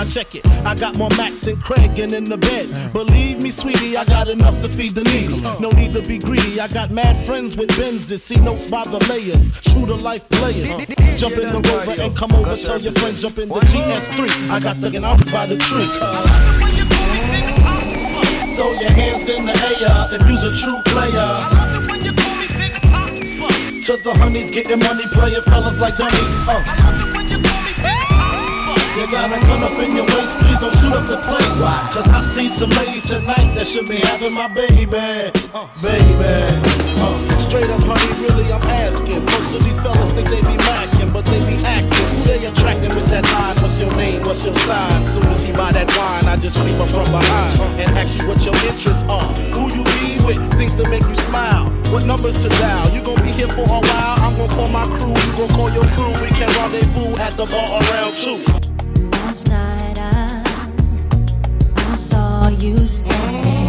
Now check it. I got more Mac than Craig and in the bed. Believe me, sweetie, I got enough to feed the needy. No need to be greedy. I got mad friends with Benzes. C-notes by the layers. True to life players. Jump in the rover and come over. Tell your friends, jump in the GS3. I got the out by the tree. Throw your hands in the air if you's a true player. To the honeys, getting money, playing fellas like dummies. Uh. Got a gun up in your waist, please don't shoot up the place. Why? Cause I see some ladies tonight that should be having my baby. Uh, baby. Uh, straight up, honey, really, I'm asking. Most of these fellas think they be macking, but they be acting. Who they attracting with that line? What's your name? What's your sign? Soon as he buy that wine, I just creep up from behind and ask you what your interests are. Who you be with? Things to make you smile. What numbers to dial? You gon' be here for a while. I'm gon' call my crew. You gon' call your crew. We can rendezvous at the bar around two. You. I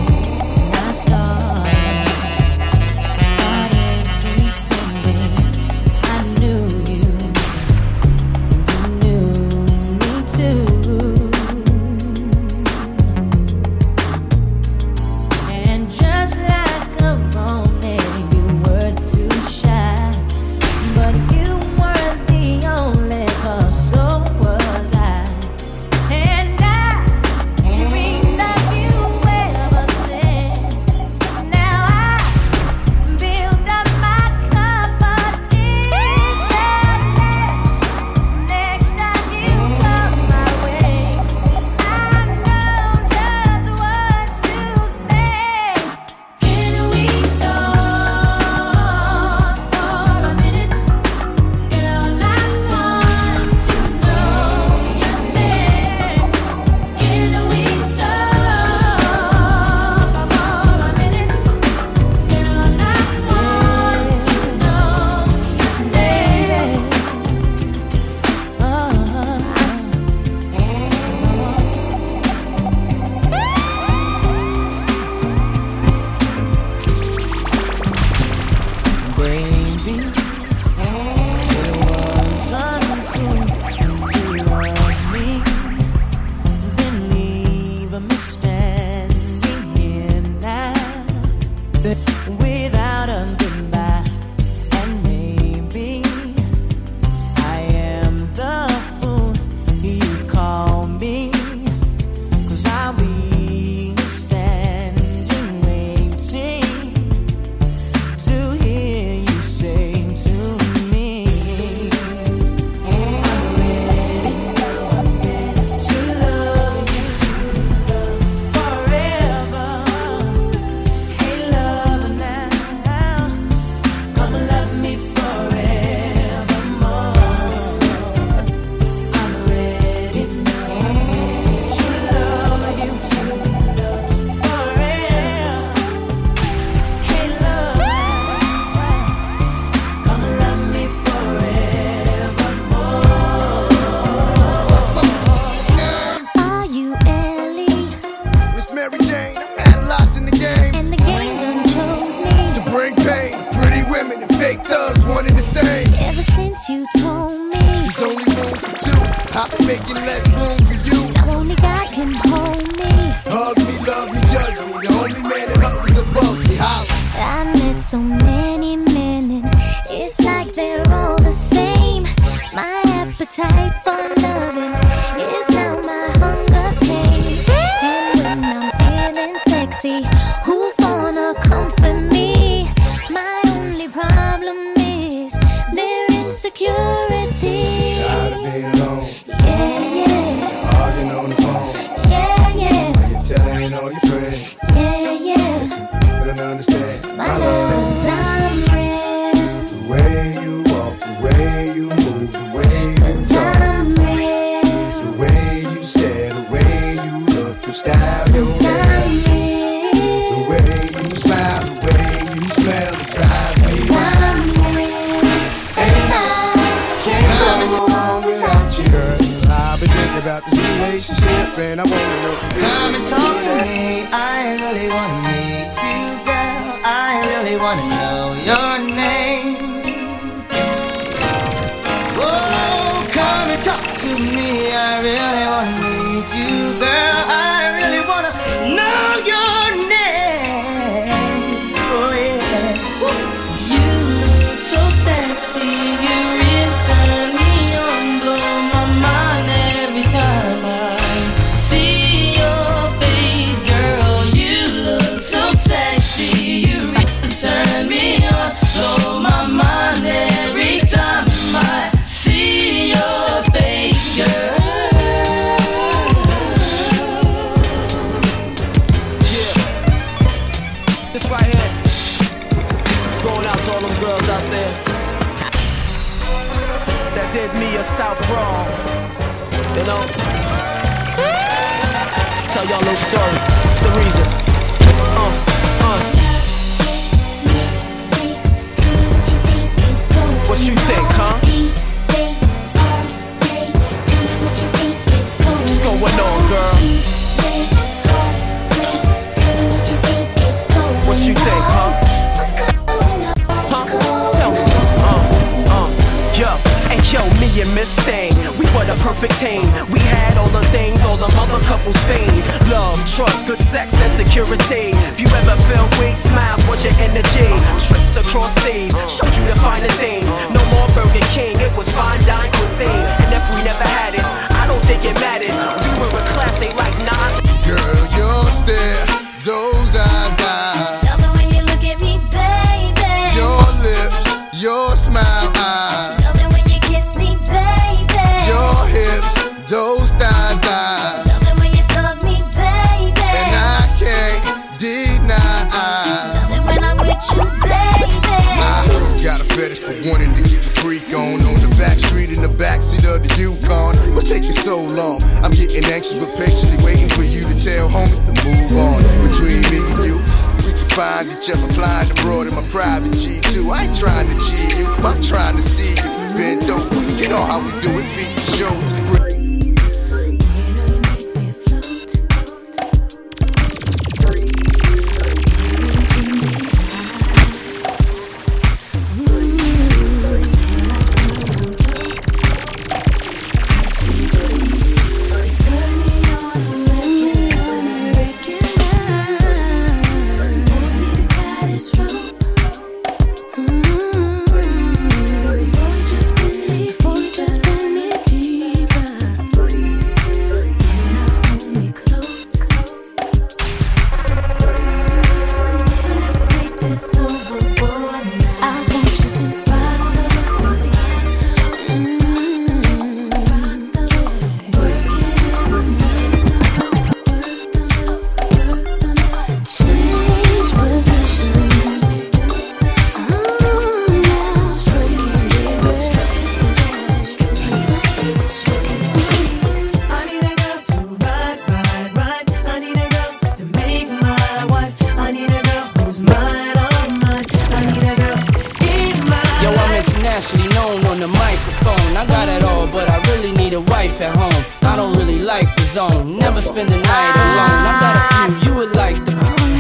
like the zone. Never spend the night alone. I got a few you would like the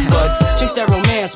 but chicks that romance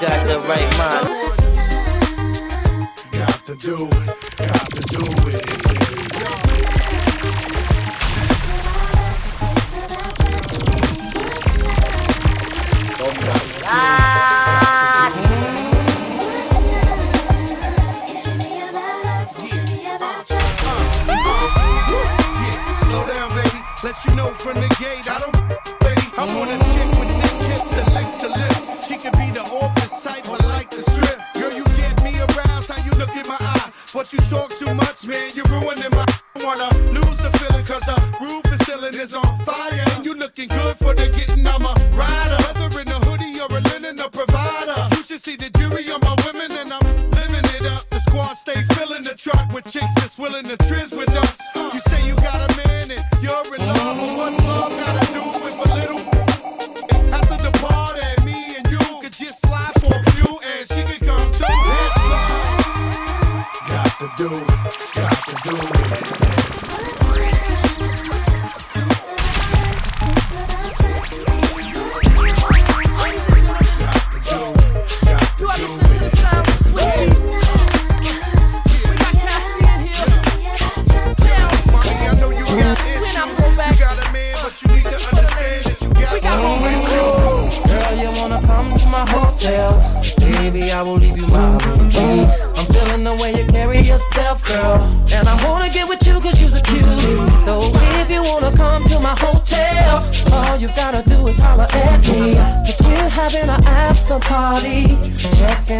got the right mind. Got to do it, got to do it. Yeah, slow down, baby. Let you know from the gate, I don't, baby. I want a chick with thick hips and legs to lift. She could be the office type, but like the strip. Girl, you get me aroused. How you look in my eye? But you talk too much, man. You're ruining my. I Wanna lose the feeling, cause the roof is ceiling is on fire. And you looking good for the getting. I'm a rider. Whether in a hoodie or a linen, a provider. You should see the jury on my women, and I'm living it up. The squad stay filling the truck with chicks that's willing to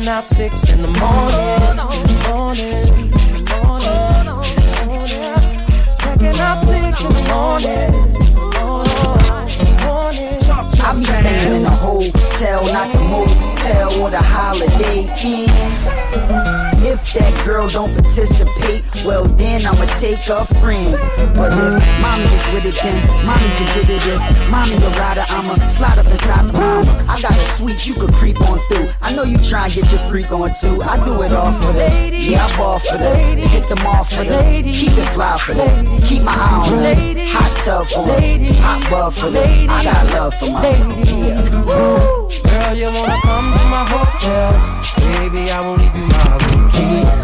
out six in the morning. Morning, girl don't participate, well then I'ma take a friend. But if mommy is with it, then mommy can get it. If mommy a rider, I'ma slide up inside the mama. I got a suite you could creep on through. I know you try and get your freak on too. I do it all for that. Yeah, I ball for that. Hit them off for that. Keep it fly for that. Keep my eye on that. Hot tub for that. Hot bub for that. I got love for my yeah. Girl, you wanna come to my hotel? Baby, I will leave you my room key.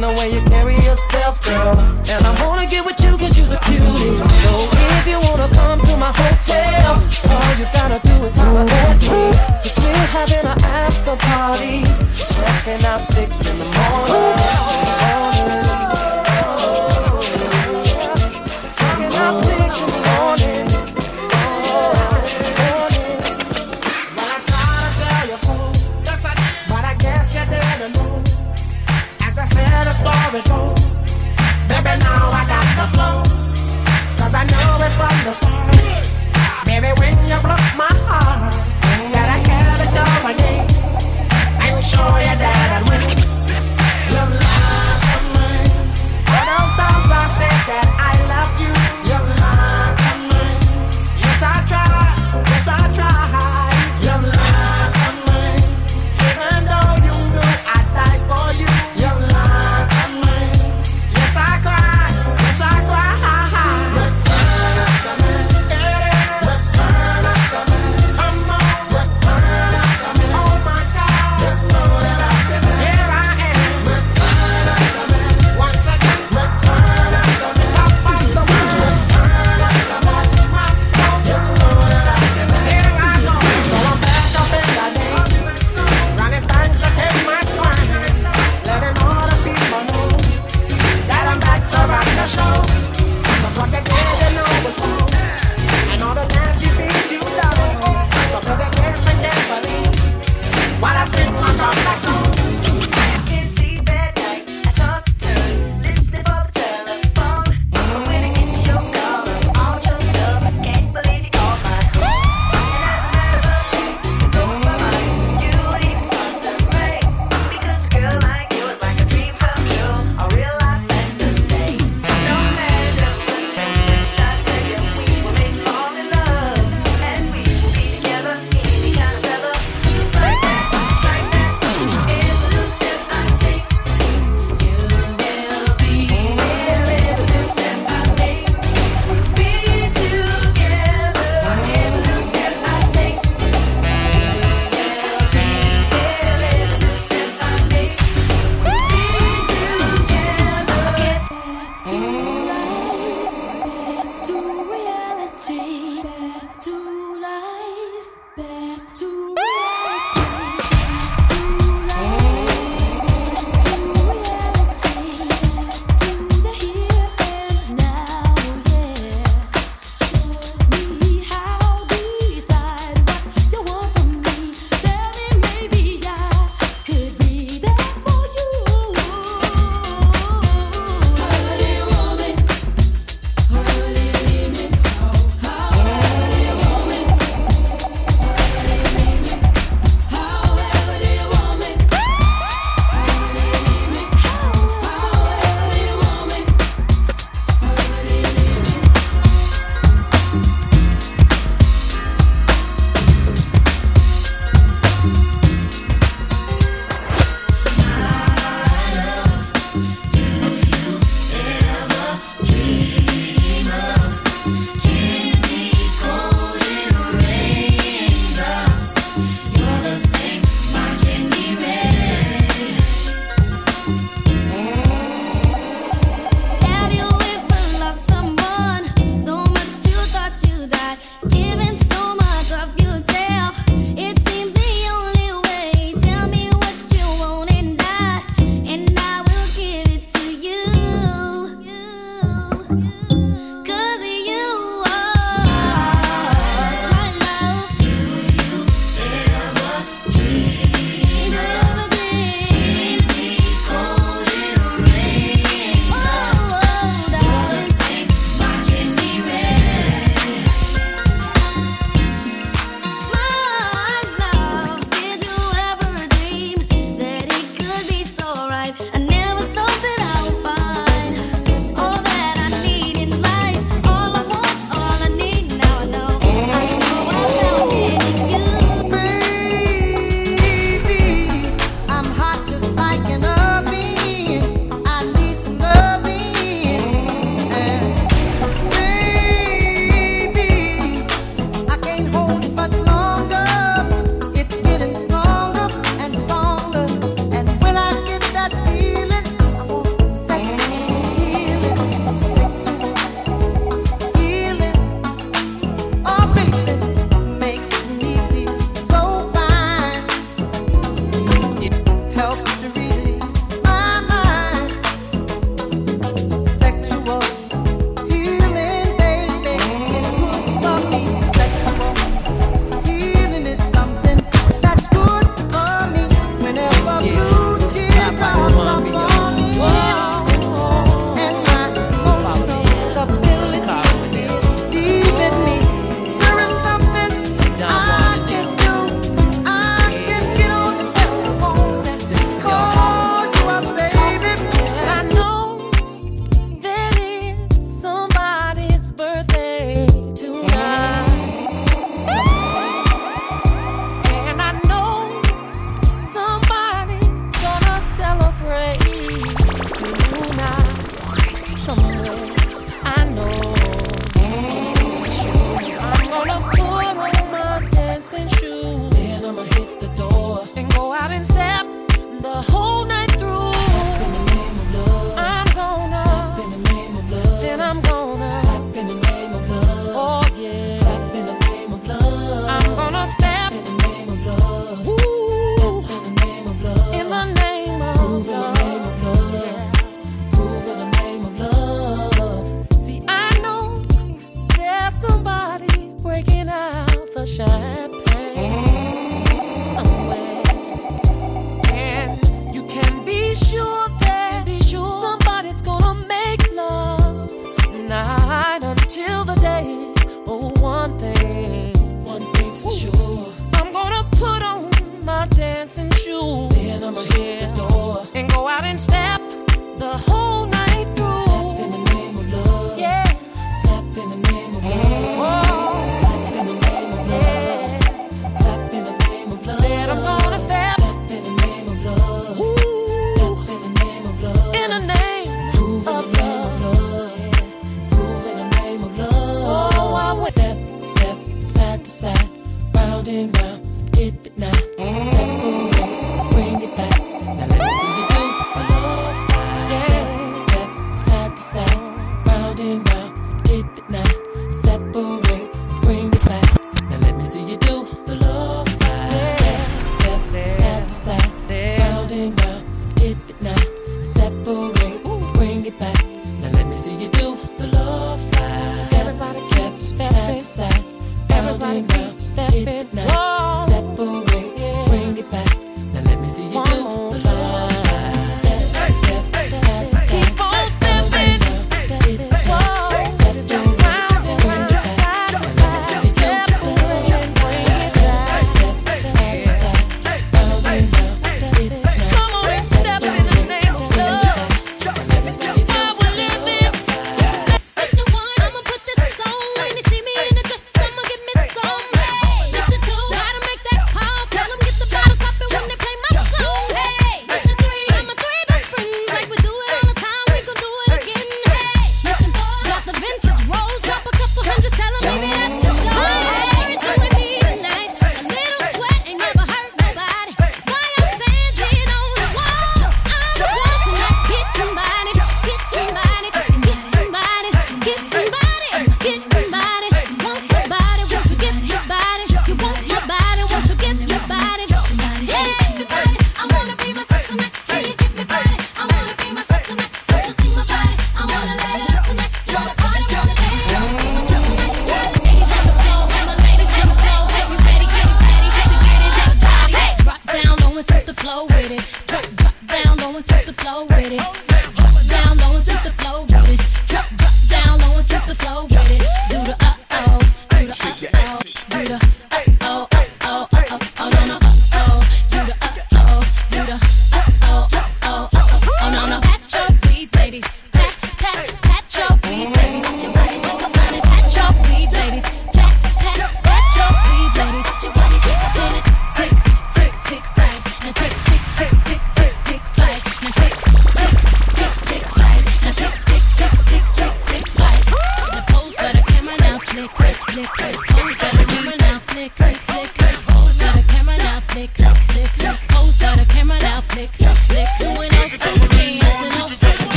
The way you carry yourself, girl. And I wanna get with you cause you're a cutie. So if you wanna come to my hotel, all you gotta do is holler at me. Cause we're having an after party. Checking out six in the. Morning.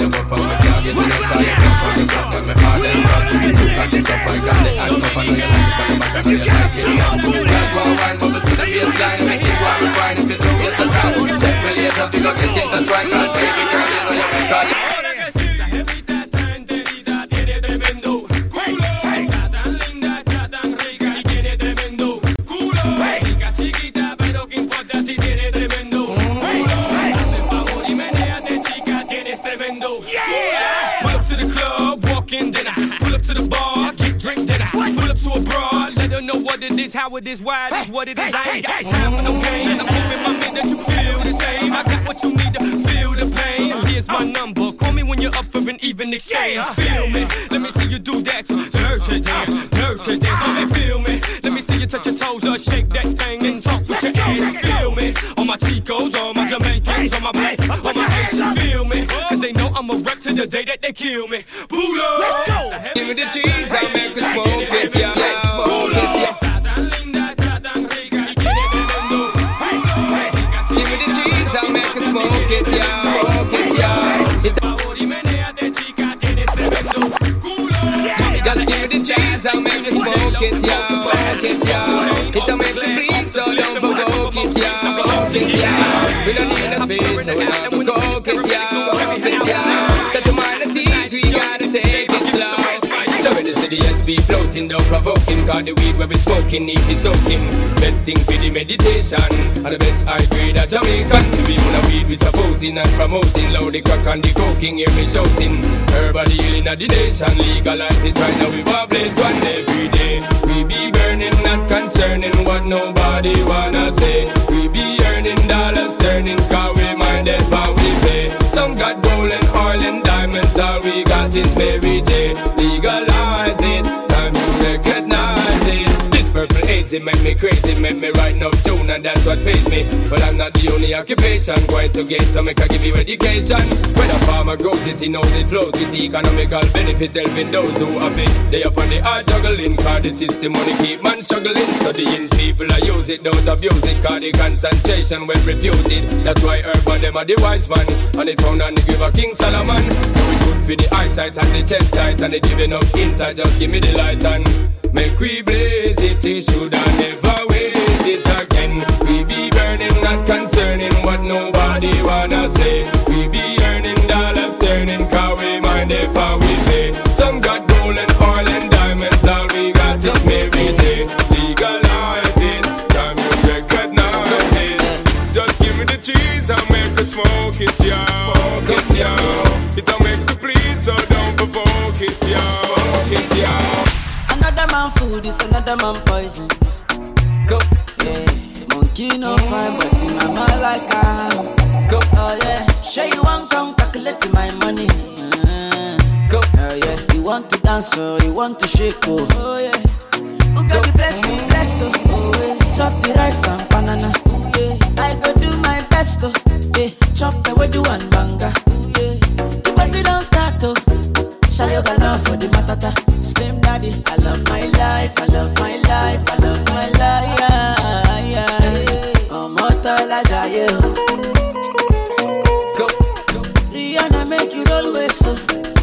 them up and me can't get enough Cause you can't yourself when me hard and rough Got this up, I got it, I know if I know you like it From the back, I know you like it Girl, go and wine, bubble to the baseline. Make it warm and fine If you do, it's a time Check me later, feel like you take a try Cause is how it is, why it is what it is. I ain't got time for no games. I'm keeping my fit that you feel the same. I got what you need to feel the pain. Here's my number. Call me when you're up for an even exchange. Feel me? Let me see you do that. Dirty dance, dirty dance. Mommy, feel me? Let me see you touch your toes or shake that thing and talk with your ass. Feel me? All my Chicos, all my Jamaicans, all my blacks, all my Haitians. Feel me? Cause they know I'm a wreck to the day that they kill me. Boodle! Let's go! It smoke it. Smoke it. It'll make me please, so don't provoke it. Smoke it. We don't need a speech, so we don't provoke it. Smoke it. SB floating down provoking Cause the weed where we smoking need be soaking. Best thing for the meditation And the best high grade of Jamaican. The people of weed we supporting and promoting. Loud the crack and the coking hear me shouting. Herbal healing of the nation Legalize it right now we vibrate one every day. We be burning not concerning what nobody wanna say. We be earning dollars turning Cause we minded how we pay. Some got gold and oil and diamonds All we got is Mary J. Legalize it, time to recognize it This hazy make me crazy Make me write no tune and that's what pays me. But I'm not the only occupation Going to get so make I give you education. When a farmer grows it, he knows it flows With economical benefit helping those who have it. They up on the hard juggling Cause the system money keep man struggling. Studying people I use it, don't abuse it Cause the concentration well refuted That's why urban them are the wise man And it found on the give of King Solomon. So it good for the eyesight and the chest tight And it giving up inside, just give me the light and Make we blaze it, it should I never waste it again. We be burning, not concerning what nobody wanna say. We be earning dollars, turning car we mind if we pay. Some got Another man food is another man poison. Go, yeah. Monkey no fine, but in my mind like I am. Go, oh yeah. Sure you want come calculate my money. Uh, go, oh yeah. You want to dance, oh, you want to shake, oh, oh yeah. Who got the blessing, bless, oh, oh yeah. Chop the rice and banana, oh yeah. I go do my best, oh, yeah. Chop the wedu and banga, oh yeah. The party don't start, oh. Shayo got love for the matata. Daddy, I love my life, I love my life, I love my life. Yeah, yeah. Ọmọ tọ́lá jayé o. Go. Rihanna make you roll with so.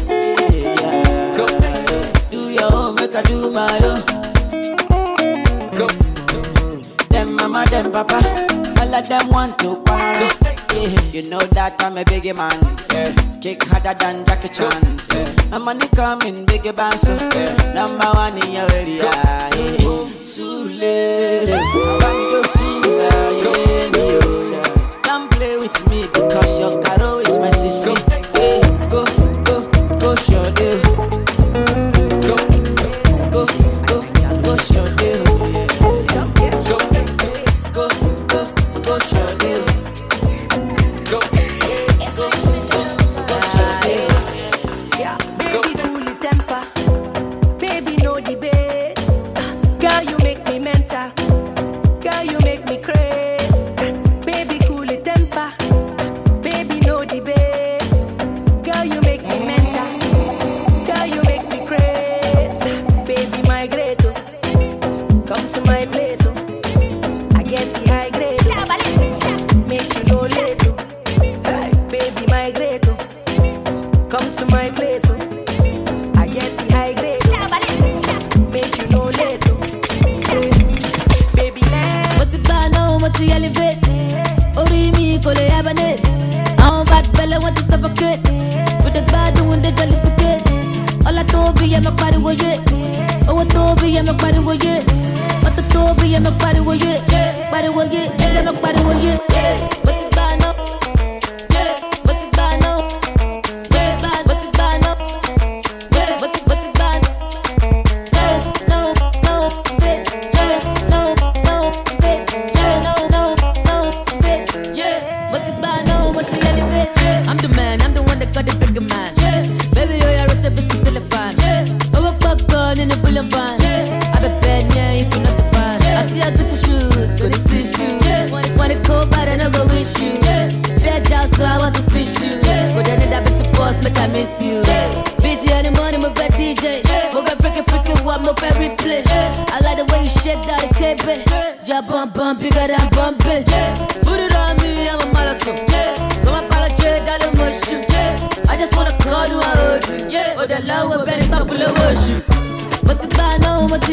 Yeah, Go. Do your own, make I do my own. Go. Them mama, them papa, all of them want to quarrel. Yeah. You know that I'm a biggie man. Yeah. Kick harder than Jackie Chan. Yeah. My money coming, band so. Yeah. Number one in your area. Sule, want Sule, yeah. Don't play with me because your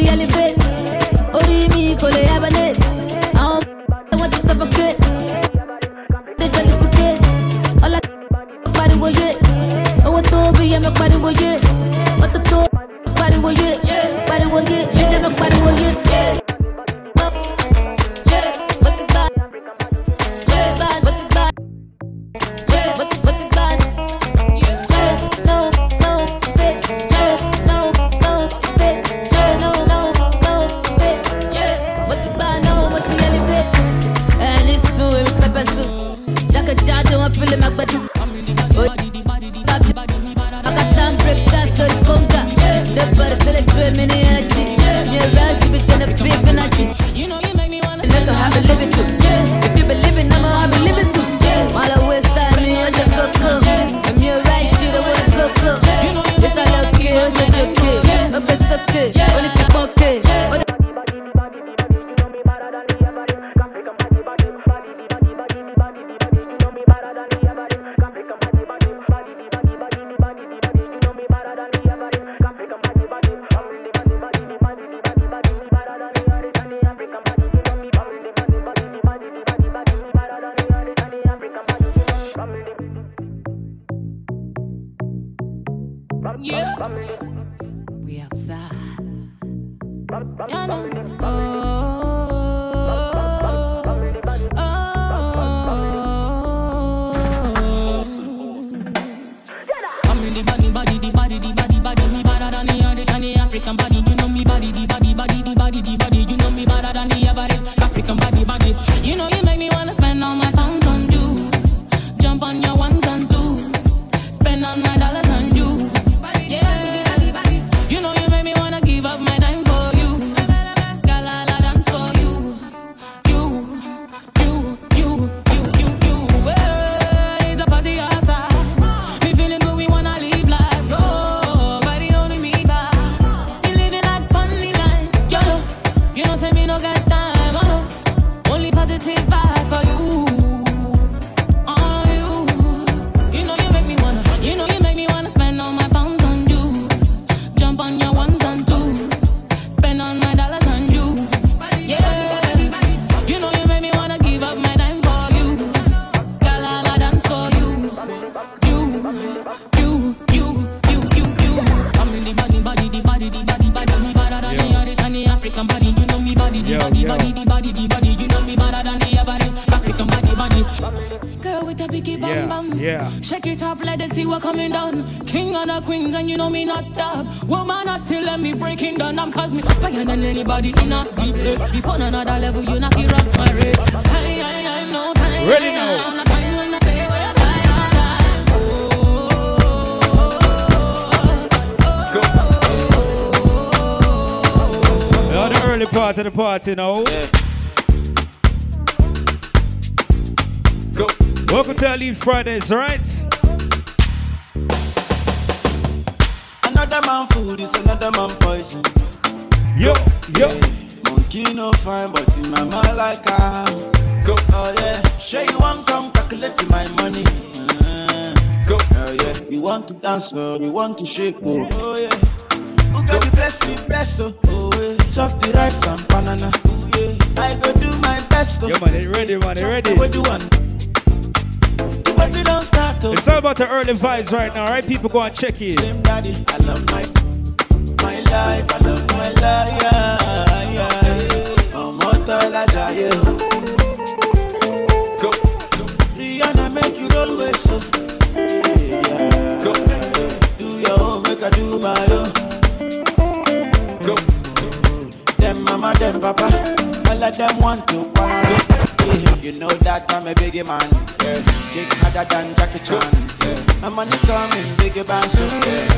y to know. Oh. Yeah. Go. Welcome to Elite Fridays, right? Another man food is another man poison. Yo, yo. Monkey no fine, but in my mind like I am. Go, oh yeah. Sure you want come calculate my money. Uh-huh. Go, oh yeah. We want to dance, well, we want to shake, oh, oh yeah. Who got the blessing, bless, oh, oh yeah. Chop the rice and it's ready, ready. We do one. But you don't start to. It's all about the early vibes right now, right? People go and check it. Slim daddy, I love my, my life, I love my life. I'm Go. Rihanna make you roll so. Go. Do your own, make I do my own. Go. Them mama, them papa, all of them want to biggie man. Yeah. Big harder than Jackie Chan. Yeah. I'm coming, biggie band. So, yeah.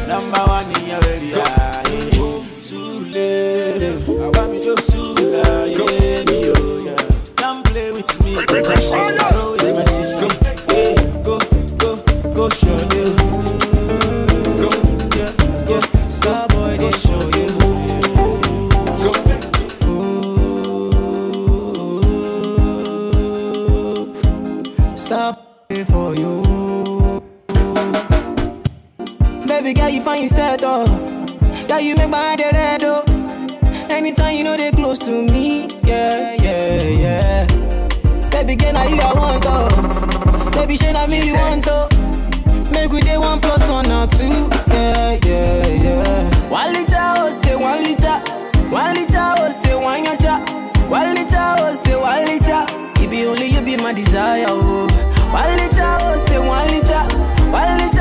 Baby girl, you find yourself though. Girl, you make my head red oh. Anytime you know they close to me, yeah, yeah, yeah. Baby girl, now you I want oh. Baby, shey na me you want oh. Make we day one plus one or two, yeah, yeah, yeah. One liter, oh say one liter, one liter, oh say one yacha, one liter, oh say one liter. It be only you be my desire, oh. One liter, oh say one liter, one liter,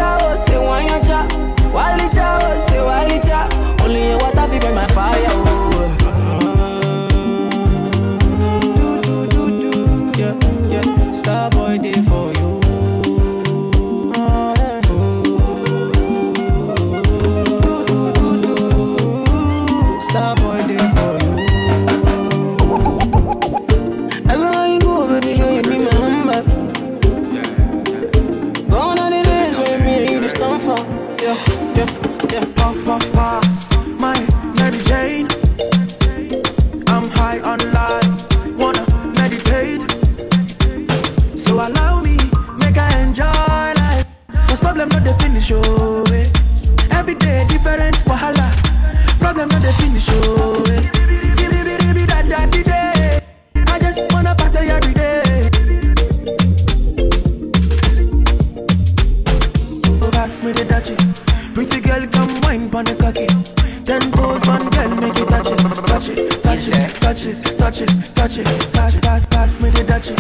touch it. Pass, pass, pass me the dutchie.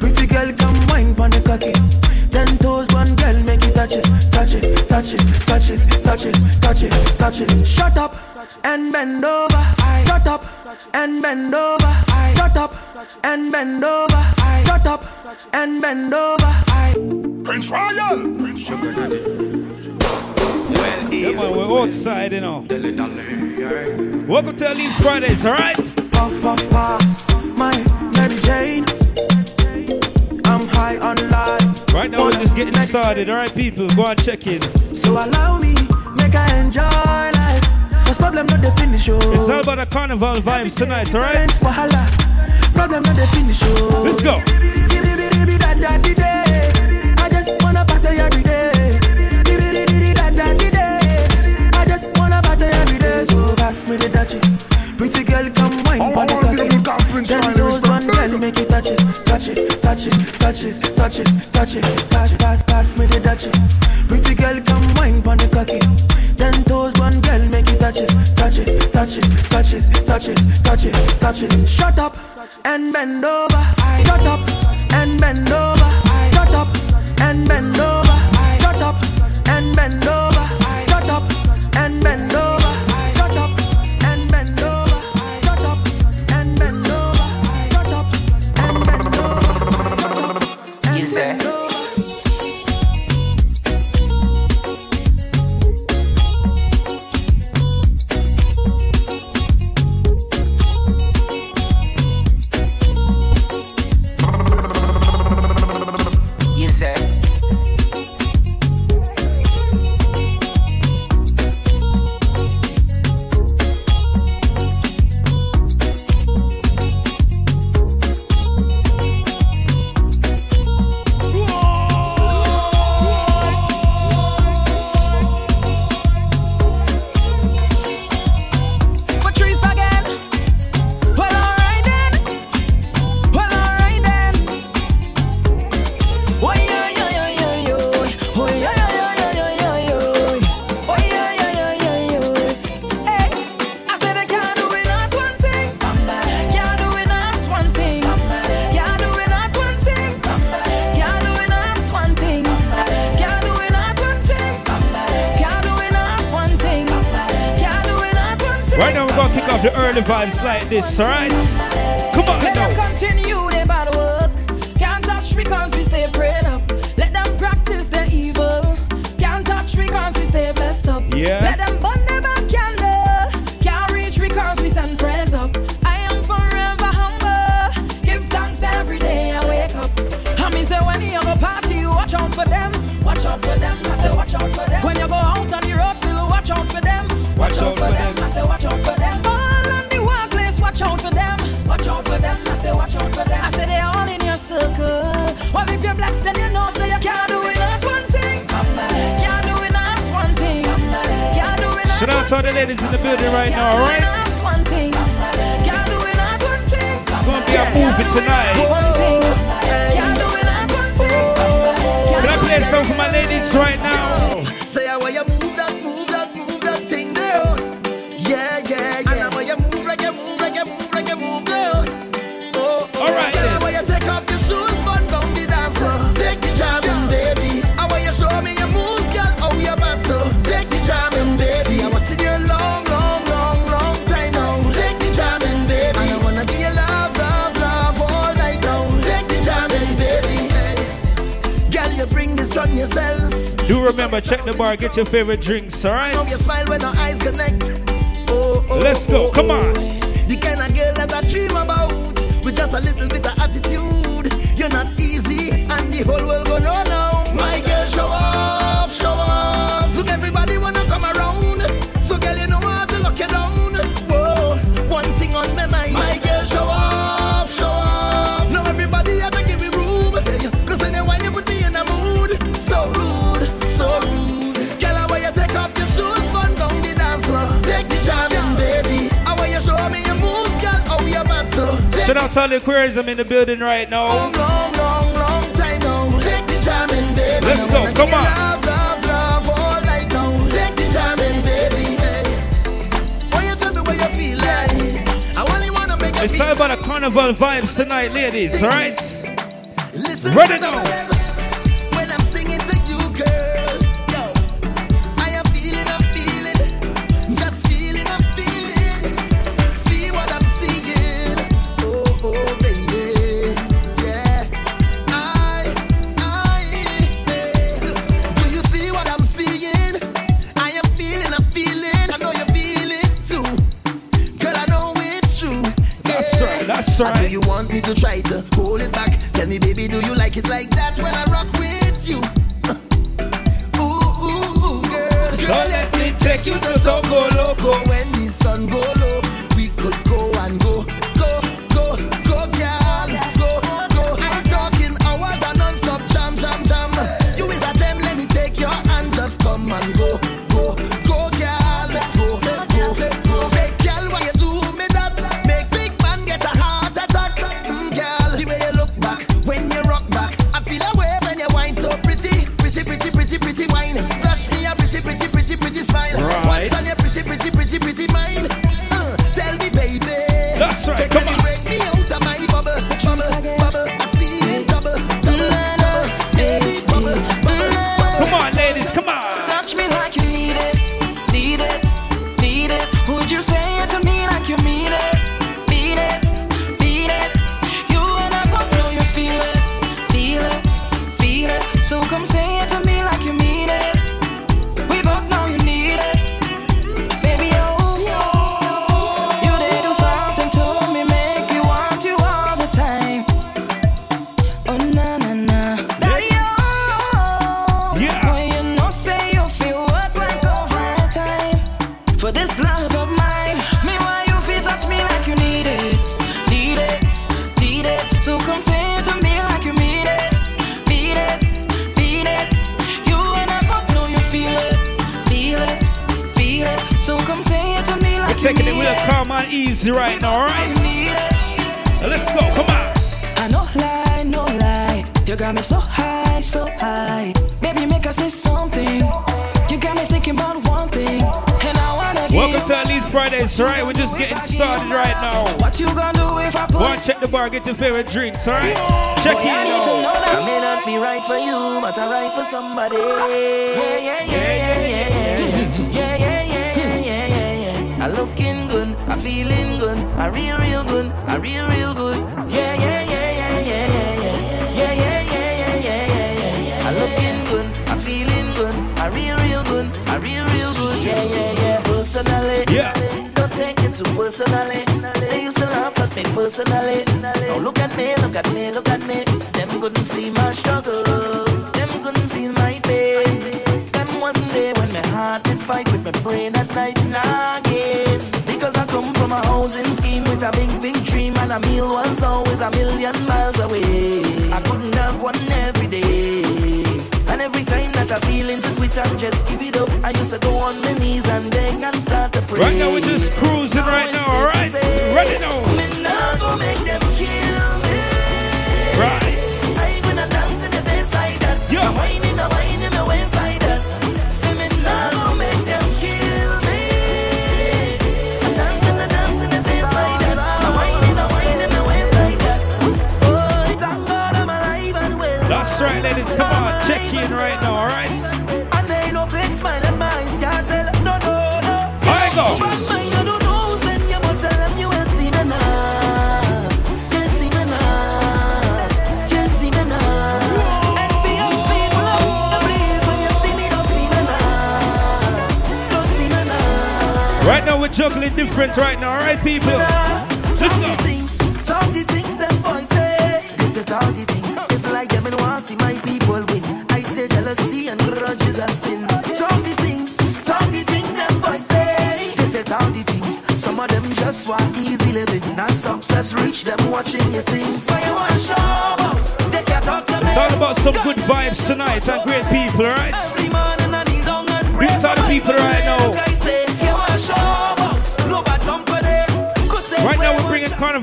Pretty girl, come wine pon the cocky. Ten toes, man, girl, make it touch it, touch it, touch it, touch it, touch it, touch it, touch it. Shut up and bend over. Shut up and bend over. Shut up and bend over. Shut up and bend over. Prince Royal. Prince Well, yeah, man, we're outside, you know. Welcome to Elite Fridays, alright? Puff, puff, pass. Getting started, alright, people? Go and check in. So allow me, make I enjoy life. Cause problem not the finish, oh. It's all about the carnival vibes tonight, alright? Wahala. Problem not the finish, oh. Let's go. Skibidi da da di day. I just wanna party every day. Skibidi da da di day. I just wanna party every day. So pass me the dutchie. Pretty girl, come wine pon the cocky. Then those girl make it touch it, touch it, touch it, touch it, touch it, touch it. Pass, pass, pass me the dutchie. Pretty girl, come wine pon the cocky. Then toes one girl make it touch it, touch it, touch it, touch it, touch it, touch it, touch it. Shut up and bend over. Shut up and bend over. Sir. Do remember, check the bar, get your favorite drinks, alright? Oh, oh, Let's go, come on. Oh, the kind of girl that I dream about, with just a little bit of attitude. You're not easy, and the whole world gonna Out to all the in the building right now. Long, long, long, now. Let's go, come on. Love, love, love, hey. like. It's all about the carnival vibes tonight, ladies, alright? Ready now.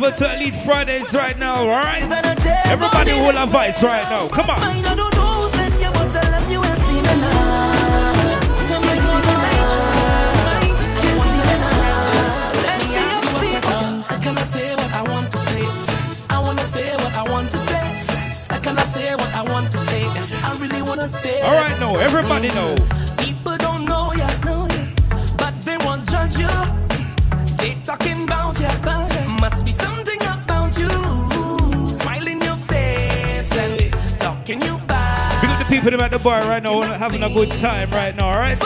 over to Elite Fridays right now, right? Everybody will have vibes right now. Come on. All right, now everybody know. people them at the bar right now are having a good time right now, alright?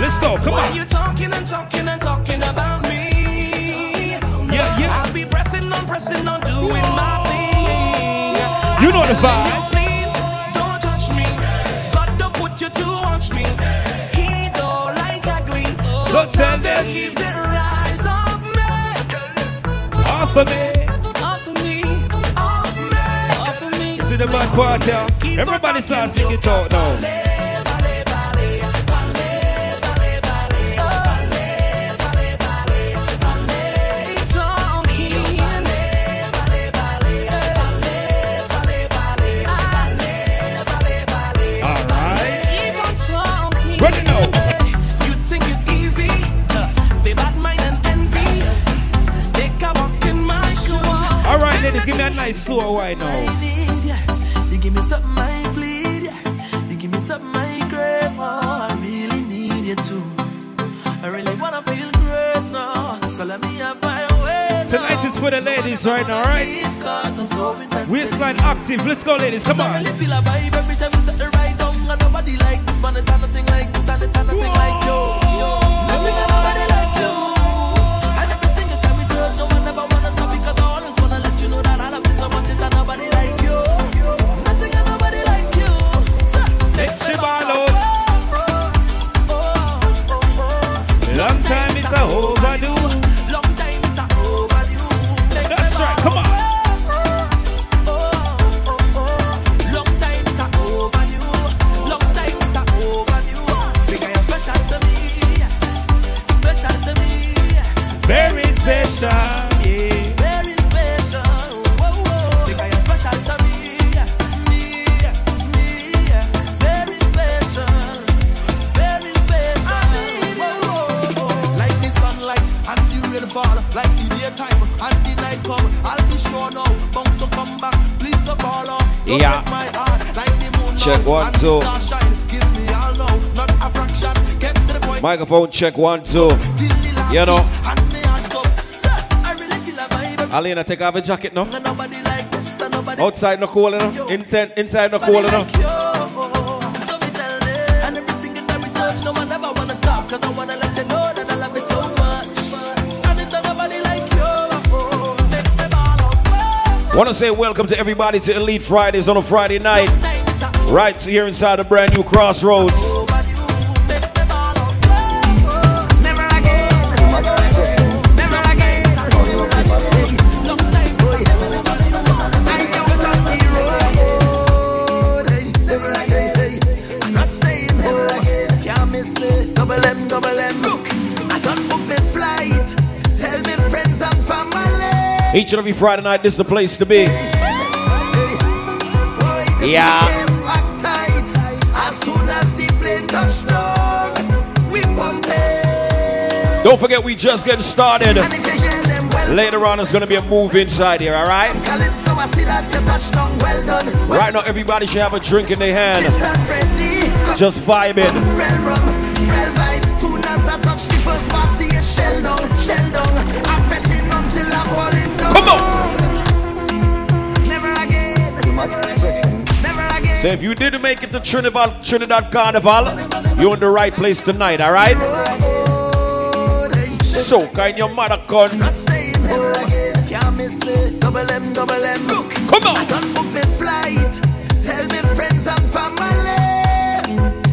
Let's go, come on. you talking and talking and talking about me? Yeah, yeah. I'll be pressing on, pressing on, doing my thing. You know the vibe. Don't judge me. Keep the rise of me. Off of me. to the bad part, yeah. Everybody start singing it out now. Alright, ladies, give me a nice slow right now give me something I bleed, yeah. You give me something I crave, oh, I really need you too. I really wanna feel great now, so let me have my way. Tonight is for the ladies right now, right? We're slide active, let's go, ladies, come on. microphone check one, two. You know. Alina, take off a jacket now. Outside no cool enough. Inside, inside no cool enough. Want to say welcome to everybody to Elite Fridays on a Friday night, right here inside the brand new Crossroads. Each and every Friday night, this is the place to be. Yeah. Don't forget, we just getting started. Later on, it's gonna be a move inside here, all right? Right now, everybody should have a drink in their hand. Just vibing. So if you didn't make it to Trinidad, Trinidad Carnival, you're in the right place tonight, all right? So kind your mother con. Not staying here again. Can't miss me. Double M, double M. Look, come on. I done book me flight. Tell me friends and family.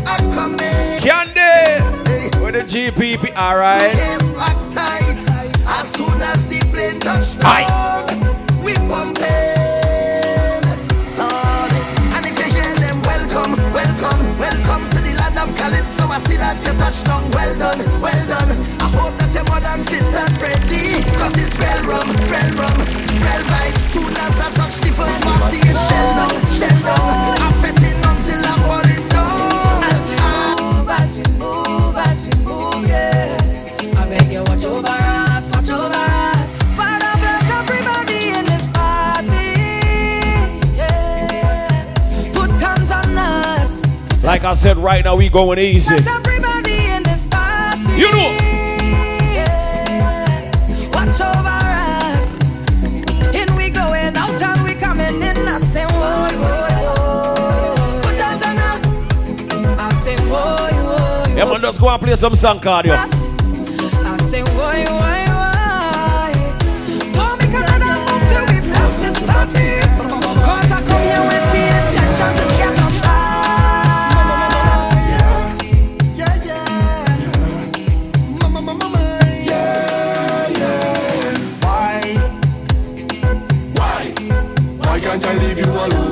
I'm coming. Candy! With the GPP, all right? Case. As soon as the plane touch down, that you touch down. Well done, well done. I hope that you're more than fit and ready. Cause it's real rum, real rum, real vibe. Soon as I touch the first party, it's shell down, shell down. I'm fetting until I'm falling down. As we move, as we move, as we move, yeah. I beg you, watch over us, watch over us. Father, bless everybody in this party. Yeah. Put hands on us. Like I said, right now, we going easy. You know. Yeah. Watch over us. In we going out and we coming in. I say, whoa, whoa, whoa. Put hands on us. I say, whoa, whoa. Yeah, man, just go and play some Don Cardio.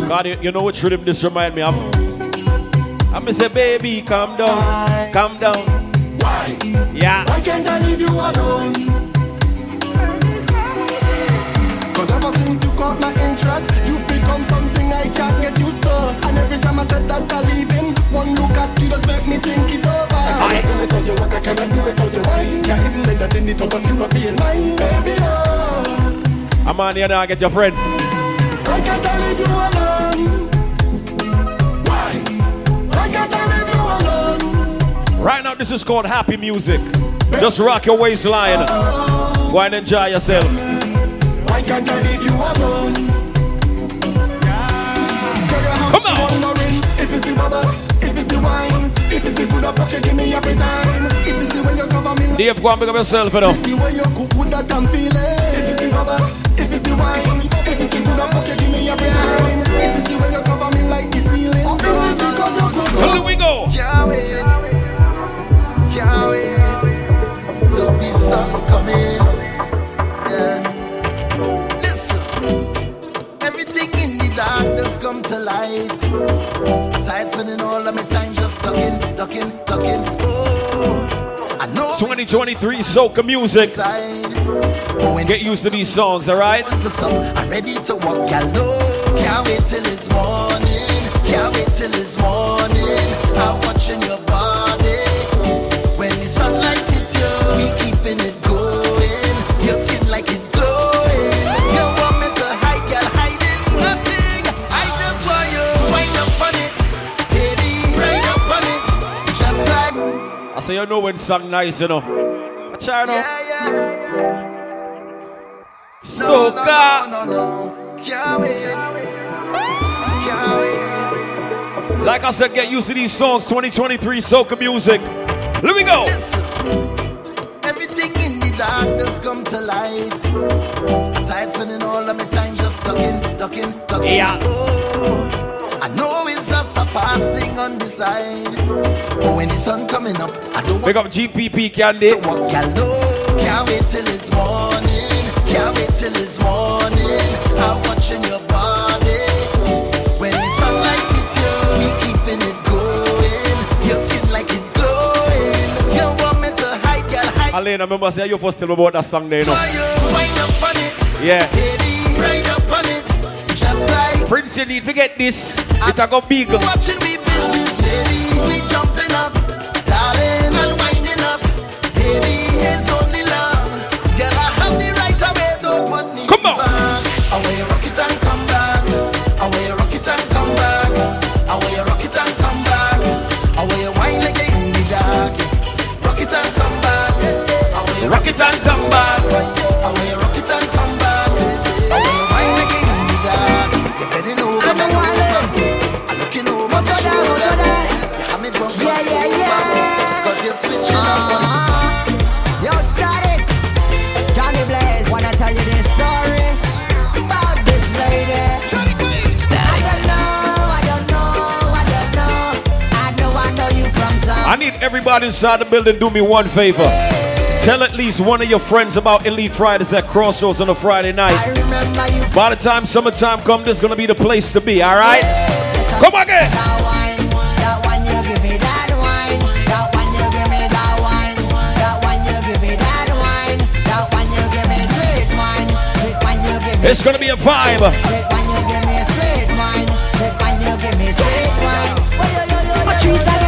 God, you, you know what rhythm this remind me of? I'm gonna say, baby, calm down, calm down. Why? Yeah. Why can't I leave you alone? Cause ever since you caught my interest, you've become something I can't get used to. And every time I said that I'm leaving, one look at you just make me think it over. I can't do it without you, I can't do it without you. Why? Can't even entertain the thought of you not being mine, baby. Oh. I'm on here now, I get your friend. Why can't leave you alone? Right now, this is called happy music. Just rock your waistline. Go and enjoy yourself. Why can't I leave you alone? Come on. If it's the bubble, if it's the wine, if it's the good up you give me every time, if it's the way you cover me, Dave, go and pick up yourself, you know. the way you cook good that I'm feeling. If it's the bubble, if it's the wine, 2023 soca music. Get used to these songs, alright? I'm ready to walk, y'all. Can't wait till it's morning. Can't wait till it's morning. I'm watching your say, you know when song nice, you know. Now. Yeah, yeah. Soca. No, no, no, can't wait. Can't wait. Like I said, get used to these songs. 2023 soca music. Let me go. Everything in the darkness come to light. Tired spending all of my time just ducking, ducking, ducking. Yeah. Oh, fasting on the side. But when the sun coming up, I don't Pick up GPP candy. So what y'all know? Can't wait till it's morning. Can't wait till it's morning. I'm watching your body. When the sunlight hits you, we keeping it going. Your skin like it glowing. You want me to hide, girl, hide. Remember, saying you first tell me about that song there, you know. Yeah. Baby, ride up on it. Just like. Prince, you need to get this. It a go big. Watching me like everybody inside the building, do me one favor. Tell at least one of your friends about Elite Fridays at Crossroads on a Friday night. By the time summertime comes, this is going to be the place to be, all right? Come again. It's gonna be a vibe. Patrice,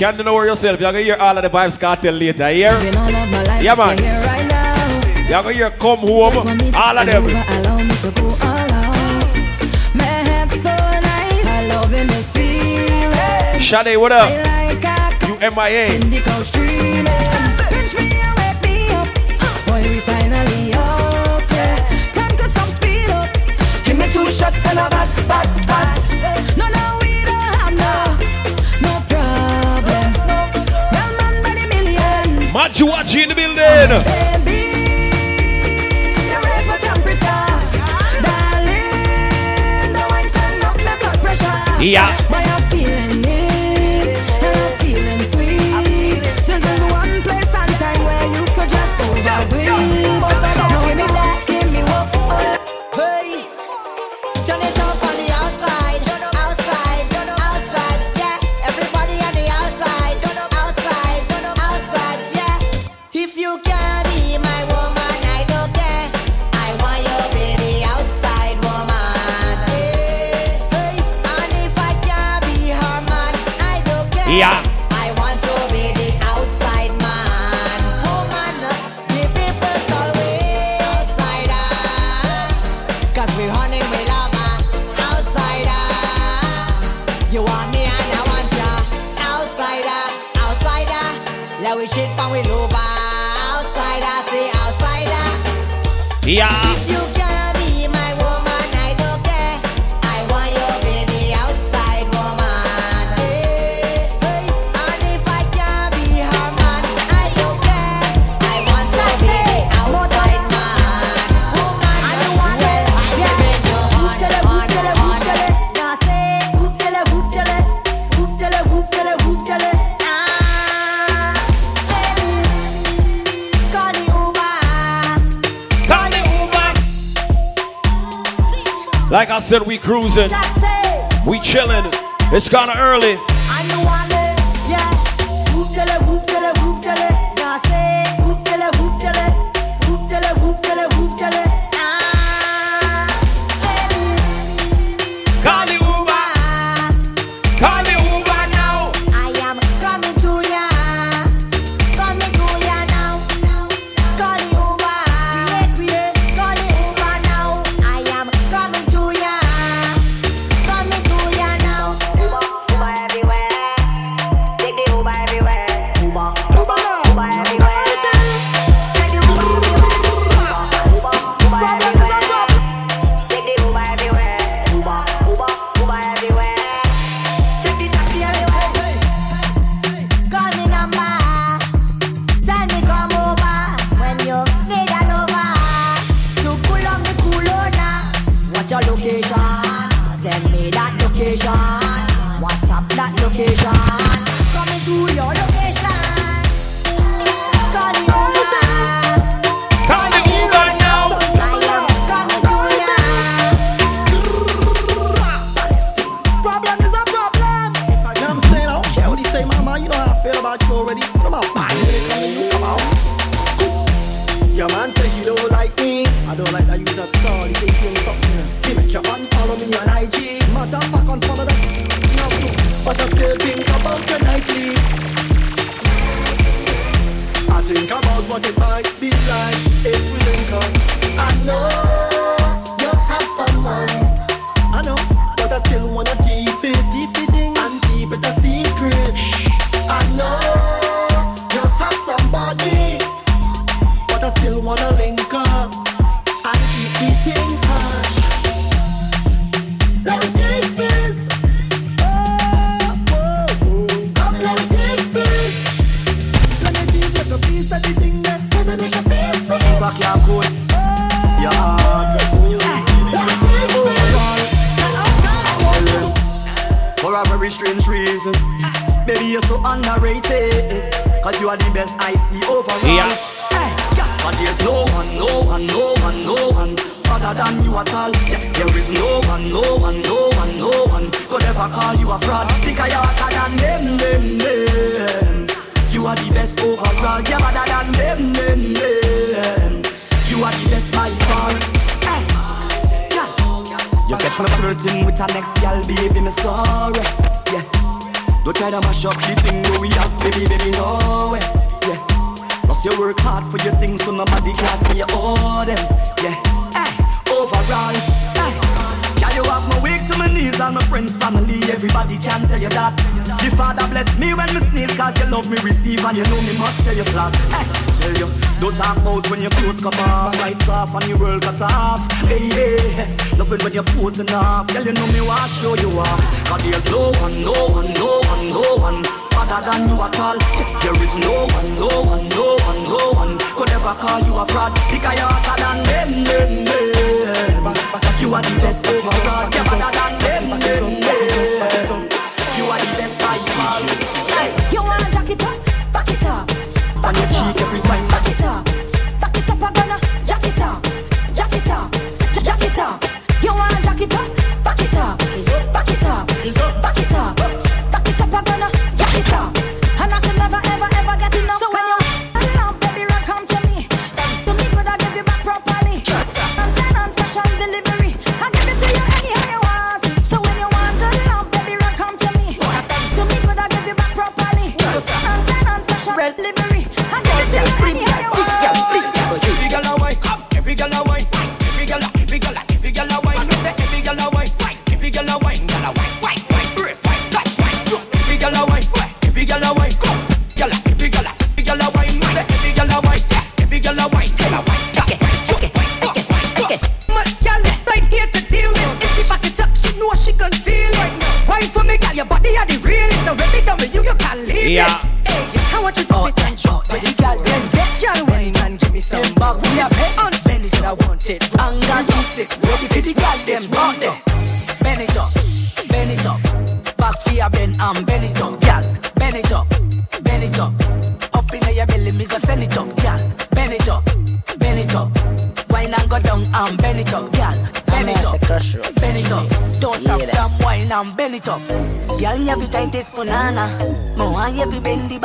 Can't do no where yourself. You're going to hear all of the vibes Got till later. Here? Yeah, man. You're going to hear come home. All of them. Shade, what up? You MIA. Shots and a bad, bad, bad. No, no. Majuaji in the building. Yeah. relaxing, we cruising, we chilling. It's kinda early.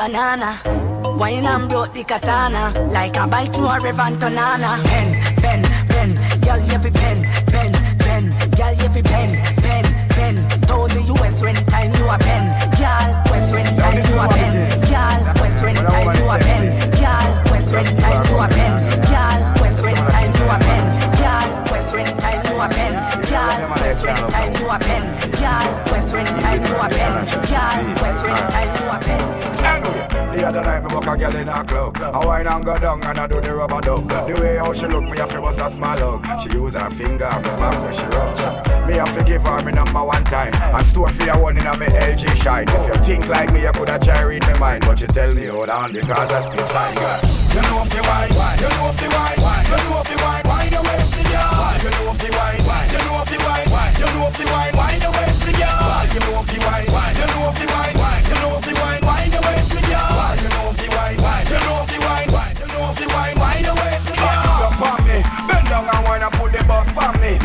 banana. Wine and brought the katana. Like a bike, no a revantonana. Pen, pen, pen. Girl, every pen. me a fi bust a small hug. She use her finger on my back where she rubs. Me a fi give her me number one time. And store for your one in a me LG shine. If you think like me, you coulda try read me mind. But you tell me hold on because I still shine, girl. You know if you wine, you know if you wine, you know if you wine, wine your waist, me girl. You know if you wine, you know if you wine, you know if you wine, wine your waist, me girl. You know if you wine, you know if you wine, you know if you wine, wine your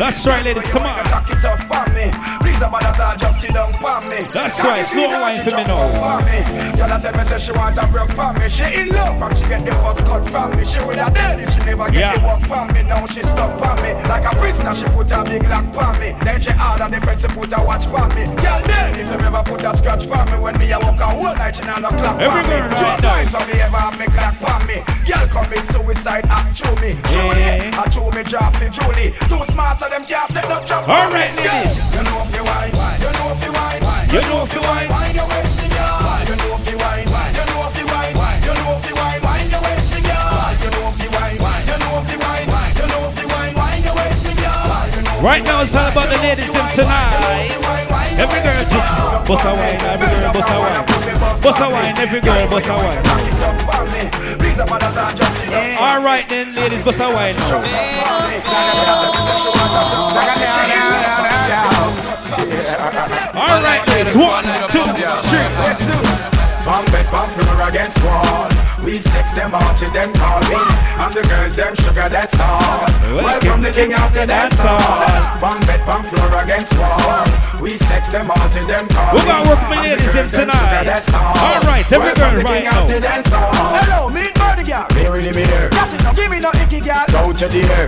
That's right, ladies, come on about that, I just sit down for me. That's Cocky right, slow wine for me now. up for. Girl, I tell me say she want a break from me. She in love from she get the first cut from me. She would have dead if she never get Yeah. the work from me. Now she stuck for me like a prisoner. She put a big lock for me. Then she order the fence, she put a watch for me. Girl, dead if them ever put a scratch for me. When me a walk a whole night, she not no clock for me. Two times have me ever have me clock for me. Girl commit suicide act through me. Julie, I through me for Julie. Too smart so them can't set no for All right, ladies. You know if you wine, you know if you wine, You know if you wine. wine your waist, me girl. You know if you wine, you know if you wine, you know if you wine, wine your waist, me girl. You know if you wine, you know if you wine, you know if you wine, wine your waist, me girl. Right now it's all about the ladies them tonight. Every girl just bust a wine, every girl bust a wine. Bust a wine, every girl bust a wine. Please about that, I just sit down. All right then, ladies, bust a wine now. All right, ladies, one, two, three. Bomb bed, bomb floor against wall. We sex them out till them call me. And the girls them sugar that's all. Welcome the king out the dance hall. Bomb bed, bomb floor against wall. We sex them out till them call We're gonna work my ladies them tonight. All right, every girl right now. Hello, meet Birdie girl. Me really me there. Got it now, give me no icky girl. Don't you dare.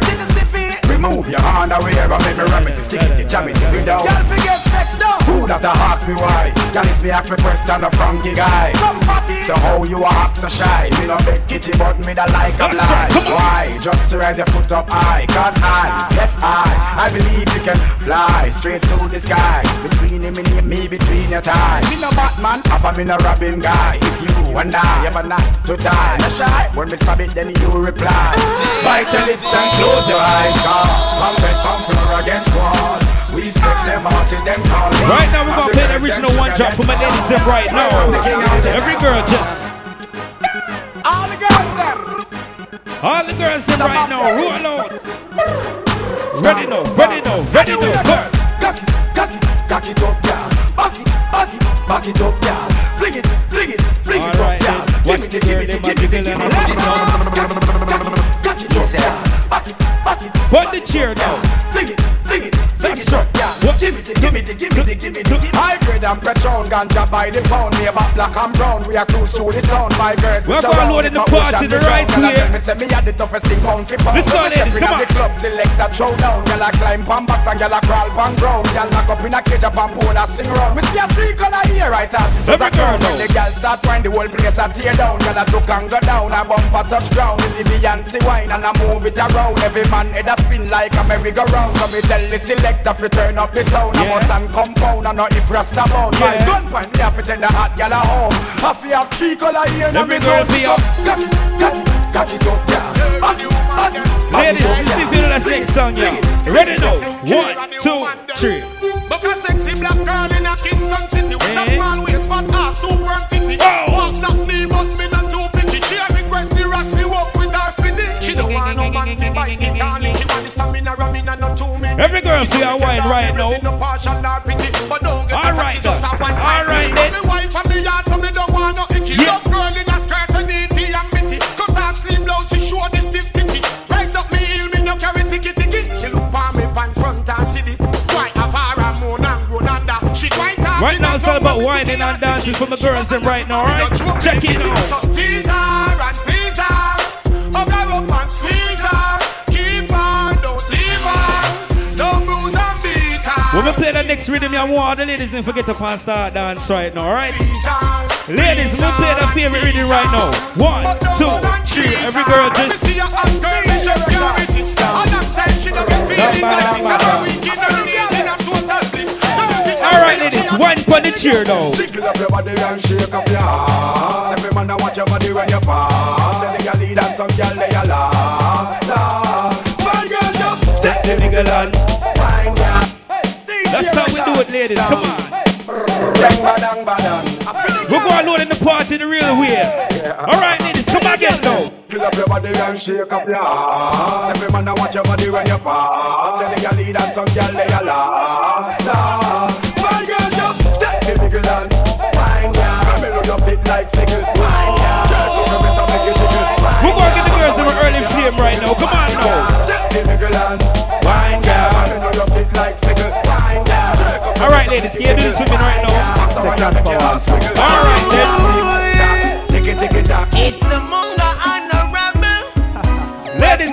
Remove your hand away, but make me ram it, stick it, jam it, give it down. Girl, forget sex now. Who that a ask me why? Girl, it's me ask me question a funky guy. So how you a act so shy? Me no beg kitty, but me da like a lie. Why? Just to raise your foot up high. Cause I, yes I, I believe you can fly straight to the sky. Between him and me, between your thighs. Me no Batman, half a me no Robin guy. If you and I ever not to die, no shy. When me stab it, then you reply. Ah. Bite your lips and close your eyes. Cause it, pump floor against wall. We sex them out till them call. Right now we're gonna play the original one drop for my ladies them right now. Every girl just. All the girls them. All the girls them right now, roll out. Ready now, ready now, ready now. Cock it, cock it, cock it up, girl. Back it, back it, back it up, girl. Fling it, fling it, fling it up, girl. then, watch the girl them a jiggle and a twist Cock it up, girl. Back it, back it. Put the chair down. Fling it, fling it, fling it girl. Give me the, give me the, give me the, give me the. Hybrid and Patron, ganja by the pound. Me about black and brown. We are cruise through the town. My girls, We're gonna load in the party the right way. Me say me had the toughest thing pound for pound. Let's go, Me step ladies, in come on. the club, select a showdown. Gyal a climb pan box and gyal a crawl pan ground. Gyal lock up in a cage up and pole a sing round. Me see a three color here right out. Every girl When the gyal start wine, the whole place a tear down. Gyal a took and go down, a bumper touch ground. The Beyonce wine and a move it around. Every man head a spin like a merry-go-round. So me tell the selector fi turn up the sound. I must and compound and not if rasta bound. My Yeah. gun point me have to send the hot gyal a home. Have to have three color here Every me girl be up. Cock it, cock it, cock it up, gyal. Back it, back it, back Ladies, you see feel that's next song, yeah. Ready now? One, two, three. Book a sexy black girl in a Kingston city with a Eh? small waist, fat ass, two firm titty. Walk not me, but me not too pretty. She a request the rest me walk with her spitty. She don't want no man fi bite it all in. She want the stamina, ramina, not two minutes. Every girl see a wine right now. No partial nor pity, but don't get All right she just a one All right then. Me wife and me yard, so me don't want no icky. Yeah. Love girl in a skirt and itty and bitty. Cut off sleeve blouse, she show the stiff titty. Rise up me heel, me no carry ticky ticky. She look on me pants front and city. Quite a far and moon and grown under. She quite Right now it's all about whining and dancing from the girls them right now, alright? Check it out. When we play the next rhythm, I want the ladies don't forget to pass start dance right now, alright? Ladies, we play the favorite rhythm right now. One, two, three. Every girl just. Alright, ladies, wine on the chair now. Jiggle up your body and shake up your ass. Every man a watch your body when you pass. Tell the girl lead and some girl. My girl Take the nigga land. That's how we do it, ladies. Come on. Dang, badang, badang. We're going load in the party the real way. Alright, ladies, come on, get now. Jiggle up your body and shake up your ass. Every man a watch your body when you pass. Tell girl lead and some girl they a laugh, laugh. My girl just take the niggle and wine, girl. Come here, you fit like fickle. Wine, girl. Jerk up your waist and make it jiggle. Wine, We're going to get the girls in an early flame right now. Come on now. Take the niggle and wine, girl. Come here, you fit like fickle. All right, ladies, can you do this for me right now? All right, then. It's the Munga and the Rebel. Ladies,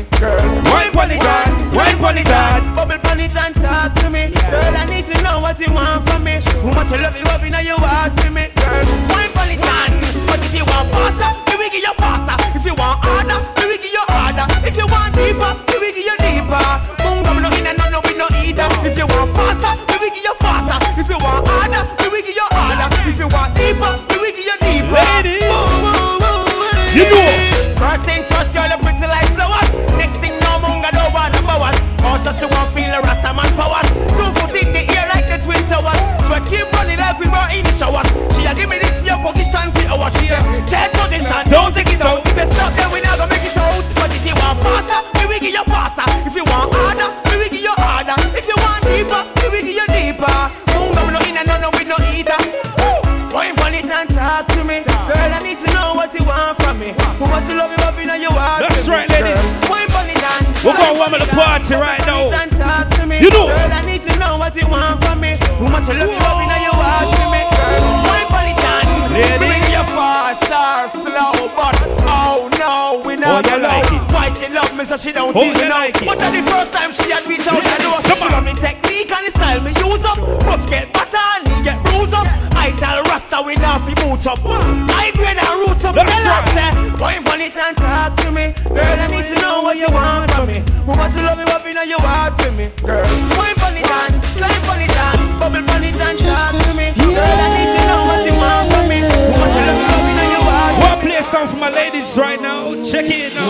Waist Wine pon it on, wine pon it on. Bubble pon it and talk to me. Girl, I need to know what you want from me. How much you love you up in your heart to me. Girl, wine pon it on. But if you want faster, we will give you faster. If you want harder, we will give you harder. If you want deeper, we will give you deeper. Boom, come no in and no no we no either. If you want faster, we will give you faster. If you want harder, we will give you harder. If you want deeper, we will give you deeper. Ladies, Also, she want feel the rasta man powers. Two foot in the air like the twin towers. So I keep running like we were in the showers. She a give me this your position for hours. She say, check position, don't take it out. If you stop, then we gonna make it out. But if you want faster, we will give you faster. If you want harder, we will give you harder. If you want deeper, we will give you deeper. Munga we no in and no no we no eater. Wine pon it and talk to me, girl. I need to know what you want from me. Who wants to love you up in your heart? That's right, ladies. We're gonna warm up the party right now. and talk to me. You know. Girl, I need to know what you want from me. Who much you love you up in your heart to me, girl. Wine pon Ladies. bring you fast or slow, but oh no, we Oh, not you know like it. why she love me so she don't Oh, even know. like it. But at the first time she had beat out the door. She love me technique and the style me use up. Buff get better and he get bruised up. I tell Rasta we now fi boot up. I grade and roots up. That's Tell her, right. say, Wine pon it and talk to me. Girl, I need to know what you want from me. Who wants to love you up in your heart to me? Girl, wine pon it and climb pon it and bubble pon it and talk to me. Girl, I need to know what you want from me. Who wants to love you up in your heart? Wanna play a song for my ladies right now? Check it now.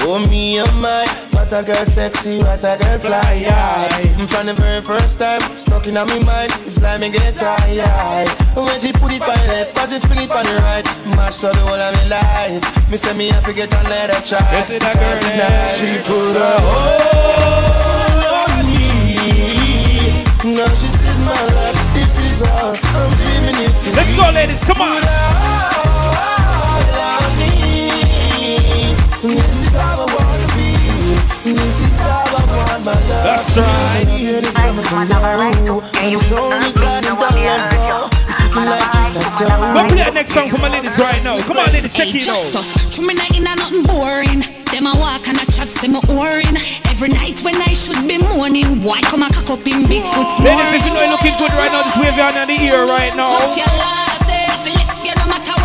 Oh, oh me oh my, what a girl sexy, what a girl fly high. From the very first time, stuck in my mind, it's like me get tired. When she put it on the left, and she fling it on the right, mash up the whole of me life. Me say me have to get and let her try. Yes, it a girl, yeah. She put her hold on me. Now she's in my life, this is all I'm dreaming it to Let's go, ladies. Come on. Be. This I want my love. That's right. Hear this coming from you. And it's only time and don't let go. Like a tattoo. Play the next song for my ladies right now. Come on, ladies, check Hey, it out. True, me not in a nothing boring. Them a walk and a chat, say me orin. Every night when I should be mourning, why come a cock up in Bigfoot snoring? Ladies, if you know you're looking good right now, just wave your hand in the ear right now. Cut your losses, lift you no matter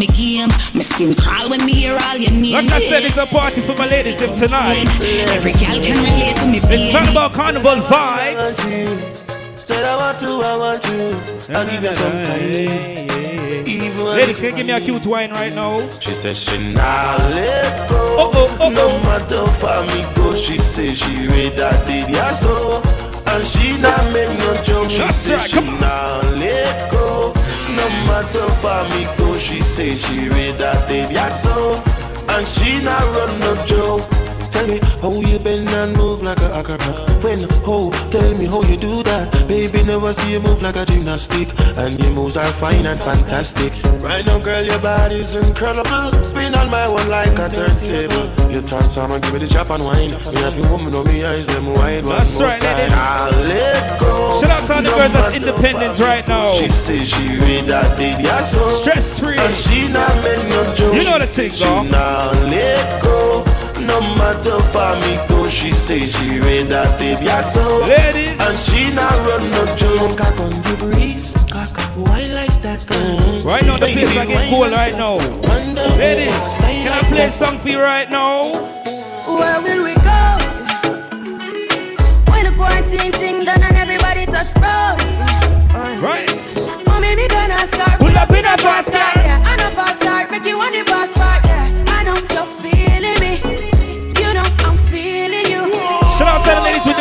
me game. My skin crawl when me hear all you need. Like I said, it's a party for my ladies them tonight. Every girl can relate to me. It's all about carnival vibes. Said I want to, I want you. I'll give you some time. Even Ladies, can you give me a cute wine right now? She said she not let go. Oh, oh, oh, no matter for me go, she say she read that did ya so. And she not make no joke. She That's say right, she come not let go. No matter for me go, she say she read that did ya so. And she not run no joke. Tell me how you bend and move like a acrobat. When, oh, tell me how you do that. Baby, never see you move like a gymnastic. And your moves are fine and fantastic. Right now, girl, your body's incredible. Spin on my one like a turntable. You transform and give me the chop and wine. Me have you woman on me eyes, them wide one That's right, time. ladies. I'll let go. Shout out to all the girls that's independent right now. She says she read that baby, I so Stress free. And she not make no joke. You know the thing, dawg. She not let go. No matter for me go, she say she read that baby, I so Ladies. And she not run no joke. Cock on the breeze, cock why like that girl? Mm-hmm. Right now, the Baby, place are getting wine cool right now. Ladies, can I play a song for you right now? Where will we go? When the quarantine thing done and everybody touch road. Right. Mommy, me gonna start. Pull up in a fast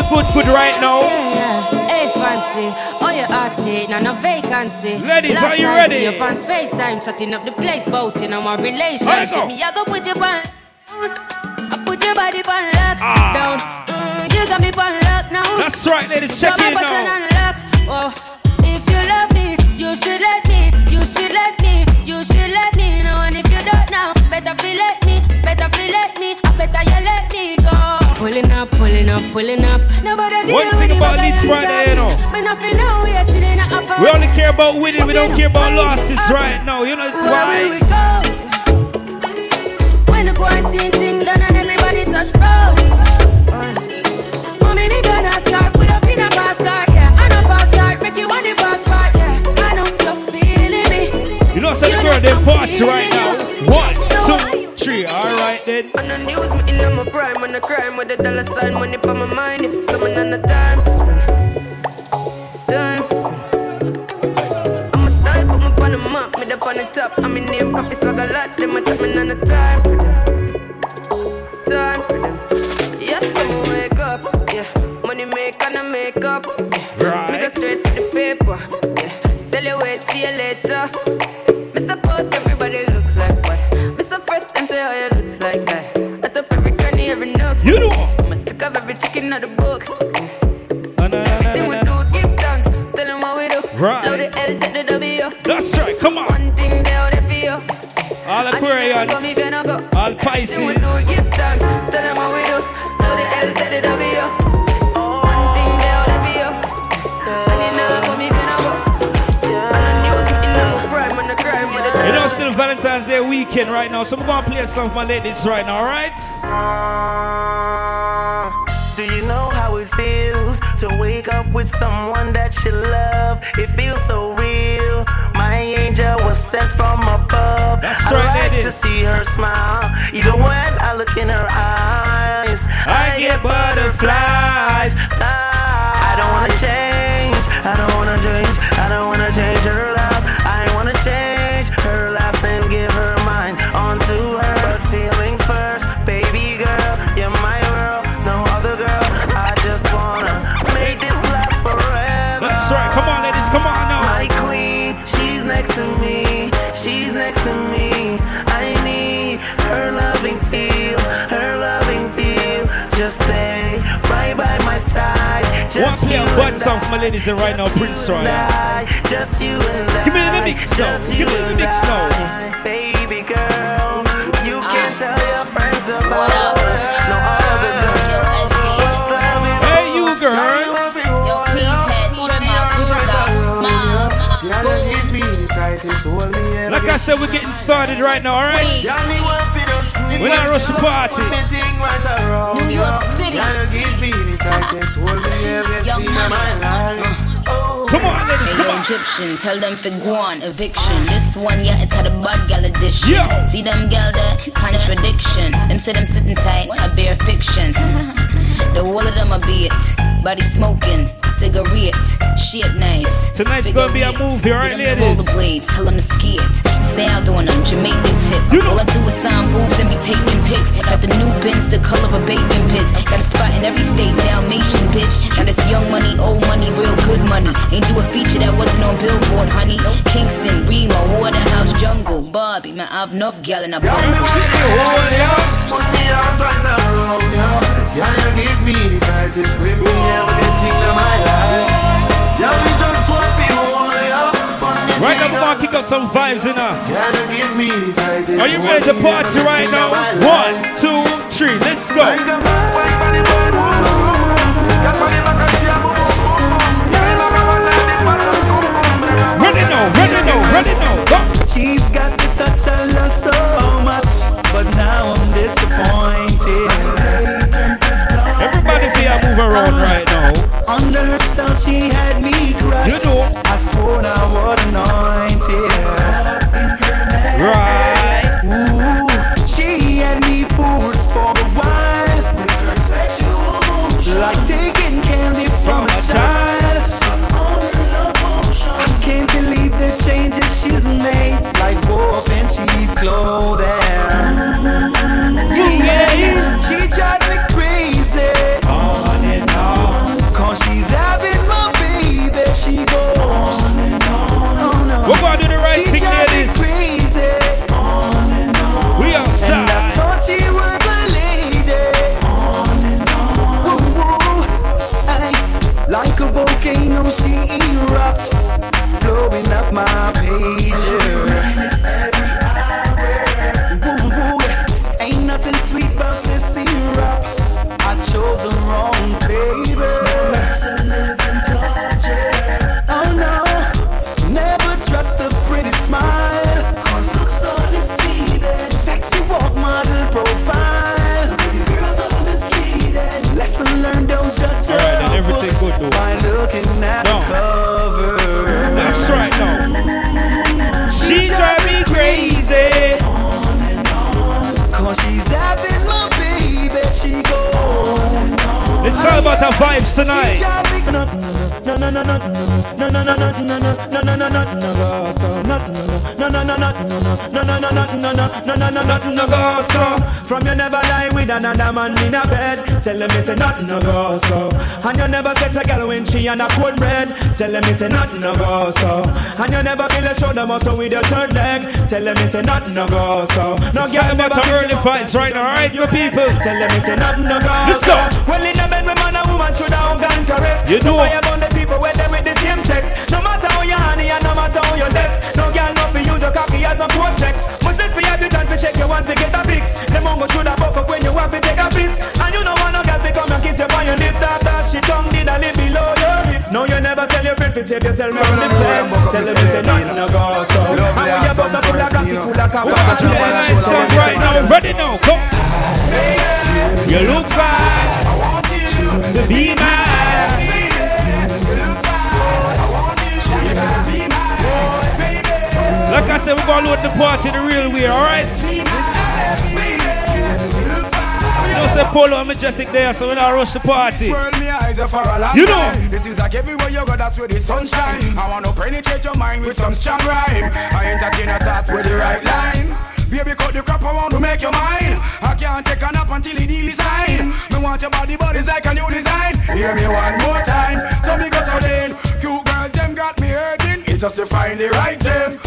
good, good right now. Yeah, yeah. hey fancy, oh your heart state, now no vacancy. Ladies, Last are you ready? You on FaceTime, chatting up the place, in our Alright, relationship. go. Me, I go put you on, I put your body on lockdown. Mm, you got me on lock now. That's right, ladies, check my it now. on lock. Oh, if you love me, you You should let me, you should let me, you should let me know. And if you don't know, better feel let me, better feel let me, I better you let me go. Pulling up, pulling up, pulling up. Nobody deal One thing about like Friday, you know. Me nothing know we are chilling at a We only care about winning, we don't care about losses right now. You know it's will we why. go? When the quarantine thing done and everybody touch road. Mommy, me gonna start put up in a fast yeah. Fast make you want the fast part, yeah. I know you're feeling me. You know some girl know them I'm parts feeling right now. you. Three. Alright then. On the news, me in my prime, on the crime with the dollar sign, money on my mind. Yeah. Someone on the time for spend. Time for spend. I'm a style, put me on the map, me up on the top. I'm in name, coffee swag a lot. Them a chat me on the time for them. Time for them. Yes, I'm wake up. Yeah, money make and I make up. Yeah. Me go straight for the paper. And you never come if you no go. Aquarians, all Everything we do, give thanks. Tell them what we do. Load the L, take the W. One thing they out there for you. And you never come if you no go. And the news, me in the on the crime, with the You know, it's still Valentine's Day weekend right now, so I'm gonna play some of my ladies right now, alright? Ah, do you know how it feels to wake up with someone that you love? It feels so real. Angel was sent from above. That's I right, like to see her smile, even when I look in her eyes. I, get butterflies. I don't wanna change. I don't wanna change. I don't wanna change her love. I wanna change her last to me. She's next to me. I need her loving feel, her loving feel. Just stay right by my side. One Just play you a bad song for my ladies in right now, Prince Royal. I, just you and I. Give me the mix now, Just give you me the mix now. Baby girl, you can tell your friends about us. No other girl. What's love if Hey, you girl. Like I said, we're getting started right now, alright? We're not rushing party. New York City. Come on, ladies, Hey, yo, Egyptian, tell them for go on eviction. This one, yeah, it's had a bad gal edition. See them gal there, contradiction. Them say them sitting tight, I bear fiction. the whole of them a beat, body smoking, cigarette, shape nice. Tonight's gonna be a movie, alright, Get 'em the ladies? rollerblades, tell them to ski it. Stay out doing them, Jamaican tip. All I do is sign boobs and be taking pics. Got the new bins, the color of a bacon pits. Got a spot in every state, Dalmatian bitch. Now this young money, old money, real good money. Ain't do a feature that wasn't on Billboard, honey. Kingston, Rema, Waterhouse, Jungle, Bobby. Man, I've enough gal in Can you give me the tightest grip me ever get in my life? Yeah, we just want to hold you. Right now, we're gonna kick up some vibes in her. Can you give me the tightest Are you ready to party right now? One, two, three, let's go. Ready now, ready now, ready now. Go. She's got the touch I love so much, but now I'm disappointed. Everybody be a move around right now. Under her spell, she had me crushed. You know. I swore I was anointed. Right. Tell them it's a nothing no go so. And you never build a shoulder muscle with your third leg. Tell them it's a nothing no go so. No girl about never early fights right now, alright, your people? Tell them it's a nothing no go so. Well in a bed with man and woman should have gone caress. You know. fire burn the people where them with the same sex. No matter how you honey and no matter how you less. No girl no fi use your cocky as a cortex. This be as you trying to check you want to get a fix. The mongo should have buck up when you want to take a piss. And you know want no girl to come and kiss you on your lips after she tongue did a live tell your friend to save yourself from the flex. Tell them it's a nothing no go so. And when you bust a full of cocky full of cocky. Watch your lights on right now. Ready now, come. You look fine I want you to be mine. Like I said, we're gonna load the party the real way, alright? You know, say Polo and Majestic there, so we're not rush the party. For a long You know. time. This is like everywhere you go, that's where the sunshine. I wanna penetrate your mind with some strong rhyme. I entertain a thought with the right line. Baby, cut the crap, I want to make you mine. I can't take a nap until the deal is signed. Me want your body, but it's like a new design. Hear me one more time. So me go so then. Cute girls, them got me hurting. It's just to find the right gem.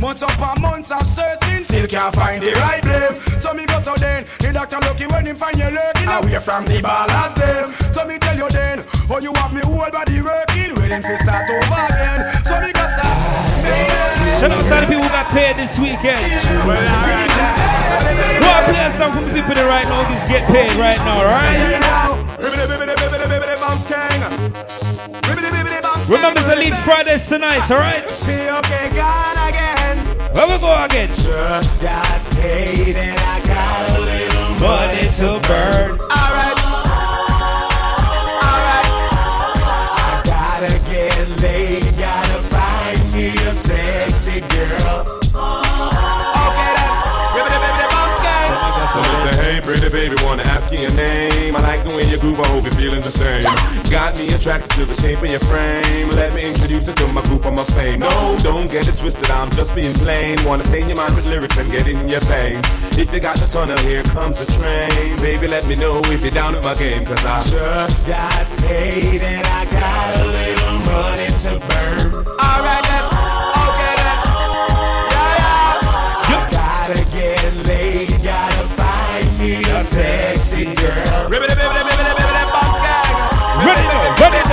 Months upon months of searching. Still can't find the right blame. So me go so then. The doctor lucky when him find you lurking. Away from the ballast them. So me tell you then. Oh, you have me whole body working. Waiting to start over again. So me go so. Shout out to the people who got paid this weekend. Go and play a song for the people that right now just get paid right now, alright? Remember the lead Fridays tonight, alright? Okay, gone again. Where we go again? Just got paid and I got a little money to burn. Alright. Pretty baby, wanna ask you your name. I like the way you groove, I hope you're feeling the same. Got me attracted to the shape of your frame. Let me introduce you to my group, I'm a fame. No, don't get it twisted, I'm just being plain. Wanna stain your mind with lyrics and get in your veins. If you got the tunnel, here comes the train. Baby, let me know if you're down with my game, cause I Just got paid and I got a little money to burn. Sexy girl.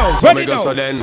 Now, ready now, So ready me go now. so then.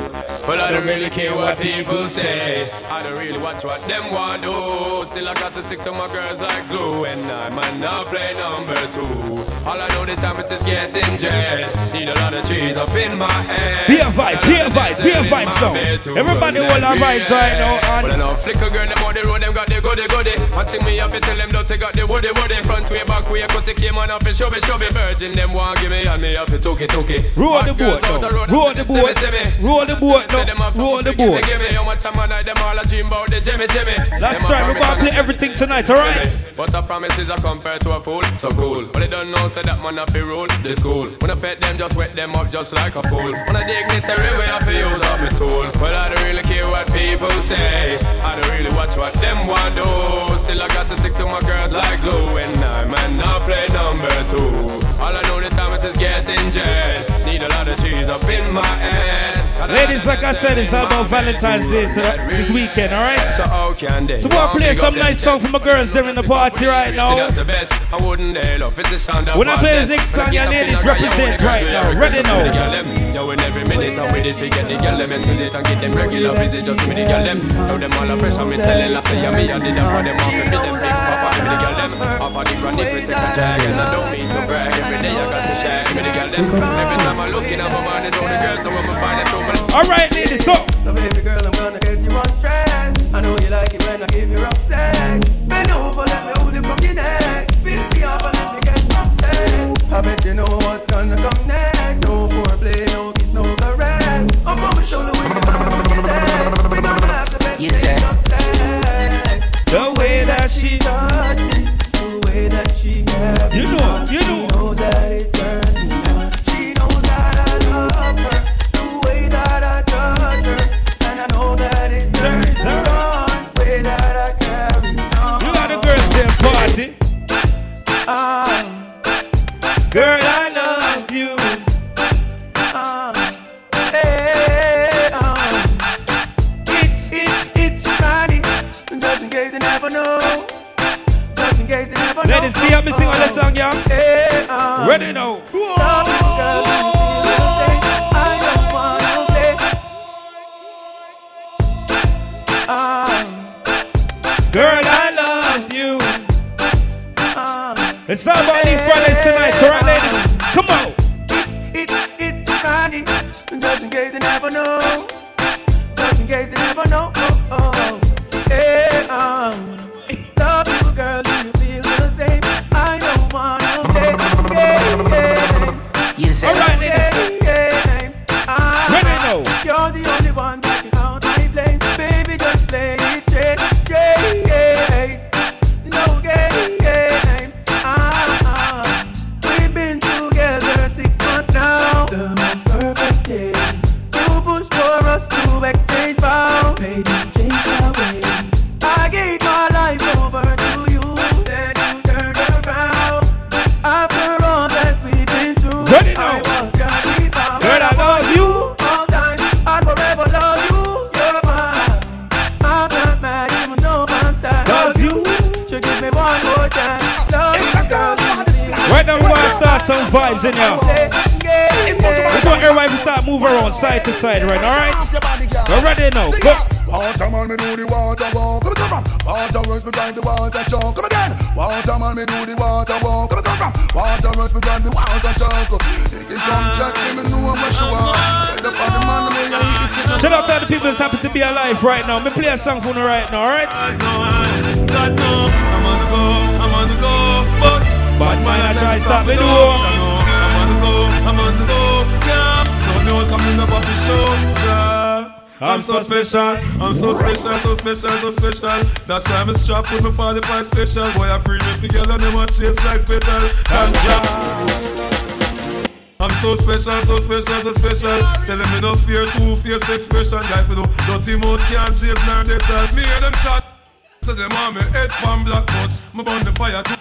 Well, I don't really care what people say. I don't really watch what them want do. Still, I got to stick to my girls like glue. And I might not play number two. All I know the time it is getting jet. Need a lot of trees up in my head. Be a vibe, be a vibe, be a vibe now. Everybody hold our vibes right now. Well, I know flicker girl, them on the road, them got the goody goody. One thing me have to tell them, don't take out the woody woody. Front way, back way, cut the came on up and show me, show me. Virgin, them want give me, and me have to took it, took it. Roll the Hot girls boat the road, Roll the them boat. say me, say me. Roll the boat now. Roll the boat. to give me. How much time I night, them all a dream about the Jimmy Jimmy. That's right, we're gonna play everything tonight, alright? but a promise is a compared to a fool, so cool. But they don't know, say that man to rule the school. When I pet them, just wet them up just like a pool. When I dignitary way, I to use up my tool. But I don't really care what people say. I don't really watch what them want do. Still I got to stick to my girls like glue. And I man not play number two. All I know the time it is getting jet. Need a lot of cheese up in my. Ladies, like I said, it's about Valentine's Day to this weekend, alright? So how can we're gonna play some nice songs for my girls during the party right now. That's the best. I wouldn't dare love it's the sound of When I play this next song, your ladies a represent right now. Ready now. with the girl them. Yo, in every minute I'm with it, we get the girl them, it and get them regular visit just with the girl them. Now them all a pressure me selling, I say yeah, me I did for them off and them big papa the girl them. Off of the we take a and I don't mean to brag. Every day I got to with the girl them. Every time I look in my mind, it's only girls, so I'm gonna find it open. Alright, ladies, go. So baby girl, I'm gonna get you undressed. I know you like it when I give you rough sex. Song for right now, alright? God no, I'm on the go, I'm on the go, but Bad I try to stop me, do. I'm on the go, I'm on the go, yeah. Don't know coming up off the show. I'm so special, I'm so special, so special, so special. That's why I'm a strap with my 45 special. Boy, I previous together, them want chase like petal. Ganja. I'm so special, so special, so special. Tell them no fear, two face expression. Guy for no dirty mouth can't chase nor they tell me and them shot. So them want me head pan black nuts. Me burn the fire too.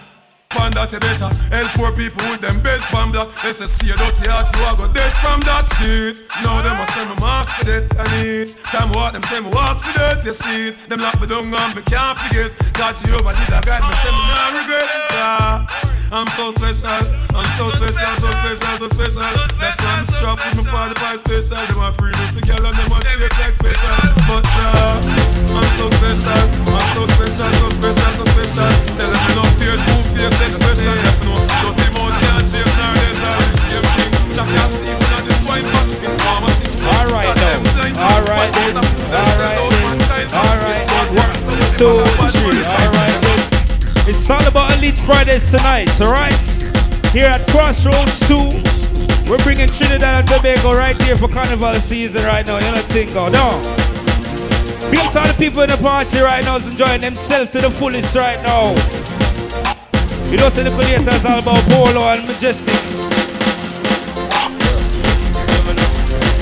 Pan that you better Help poor people with them bed pan black They say see a dirty heart you a go dead from that seat Now them a send me mark for that and it Time what them say me walk for that you see it Them lock me down and me can't forget God Jehovah did a guide me say me not regret yeah. I'm so special, I'm so special, so special, so special That's why I'm strapped with my 45 special Them a pre for girl and them a chase like special But uh, I'm so special, I'm so special, so special, so special Tell them no fear, two face expression If no, dirty mouth can't chase nor they the same thing Jack and Steve and the swine back in pharmacy Alright now. Alright then. Alright then. Alright then. One, two, three. Alright then. It's all about Elite Fridays tonight, alright? Here at Crossroads 2. We're bringing Trinidad and Tobago right here for Carnival season right now. You know go down. Big up to all the people in the party right now is enjoying themselves to the fullest right now. You know, see the creators is all about Polo and Majestic.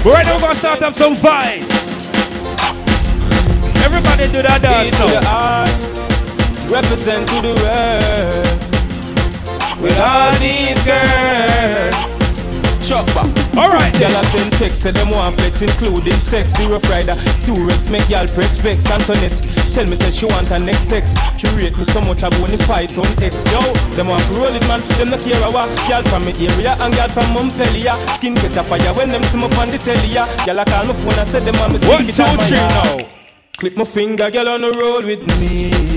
But right now we're gonna start up some vibes. Everybody do that dance now. represent to the world. With all these girls. Back. Alright. Y'all have send text, say them want flex, including sex. The rough rider, Durex, make y'all press vex. Antoinette, tell me say she want her next sex. She rate me so much I go in the fight on X. Yo, them want to roll it, man. Them not care a what. Y'all from me area and y'all from Montpellier. Skin catch a fire when them see me on the telly. ya. Y'all call my phone and say them want me One, sneak it two, my now. Click my finger, girl on the road with me.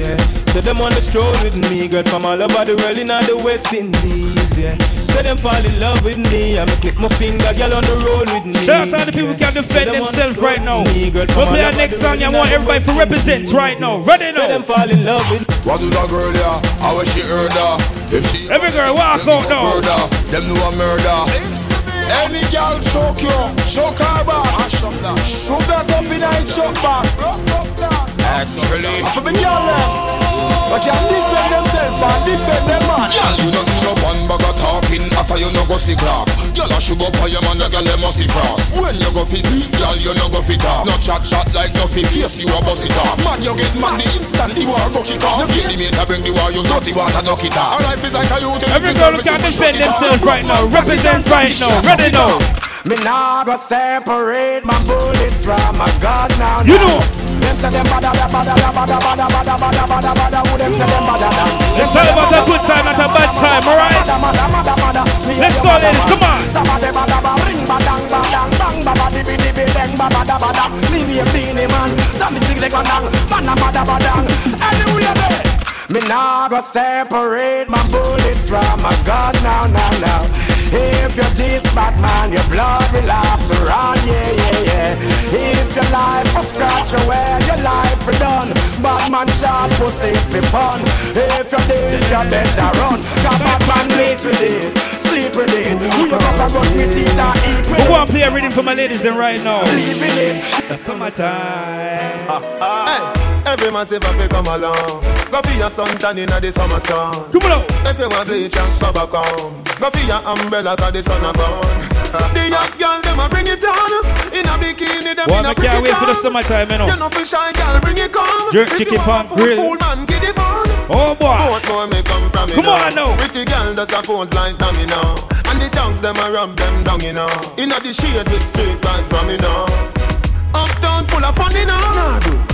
So them on the stroll with me, girl from all over the world in all the West Indies, yeah. So them fall in love with me, I'm click my finger, girl on the road with me. Shout out to all the people who can defend themselves right now. We'll play our next song. I want everybody to represent right now. Ready So now. them fall in love with me. What do the girl yeah? How was she heard her? If she Every girl walk out now. murder, them know a murder. Any girl choke you, choke her back. Mash up that. Shoot that up in her choke back. Actually, I feel me girl eh? Them. But can defend themselves and defend them man. Girl, you don't need no one bag of talking after you no go see clock. Girl, I should go for your man, the girl they must see frost. When you go fit beat, girl, you no go fit talk. No chat chat like no fit face, you a bust it off. Man, you get mad the instant the war go kick off. You get the mate, I bring the war, you dirty water, knock it off. Our life is like a youth. Every girl who can defend themselves right now. Represent right now. Ready now. Me nah go separate my bullets from my gun now. You know. Them say them bada bada bada bada bada bada bada bada bada who them say them bada da. It's all about a good time, not a bad time, alright? Let's go, ladies, come on. Sabada bada ba ring badang badang bang baba dibi dibi deng baba da bada. Me be a Beenie Man, something like bada bada badang. There. Me nah go separate my bullets from my gun now, now, now. If you're this bad man, your blood will have to run, yeah, yeah, yeah. If your life was scratch away, your life for done. Bad man shot pussy for fun. If you're this, you better run. Cause bad man bleed with it, sleep with it. Who you got to brush with teeth and eat with Who want to play a reading for my ladies then right now? Sleep with it. The summertime. Hey, every man say fi come along. Go for your suntan inna the summer sun. Come on. If you want bleach and go back home. Go for your umbrella 'cause the sun a burn. The young girl them a bring it on. In a bikini them in a can't pretty wait for the summertime, you know. You know fi shy girl bring it come. Jerk If chicken you pan want a fool, grill. Fool man get it on. Oh boy. Both more me come from me Come on now. Pretty girl does a pose like them you know. And the tongues them a rub them down you know. Inna the shade with straight vibes from me know. Uptown full of fun you know.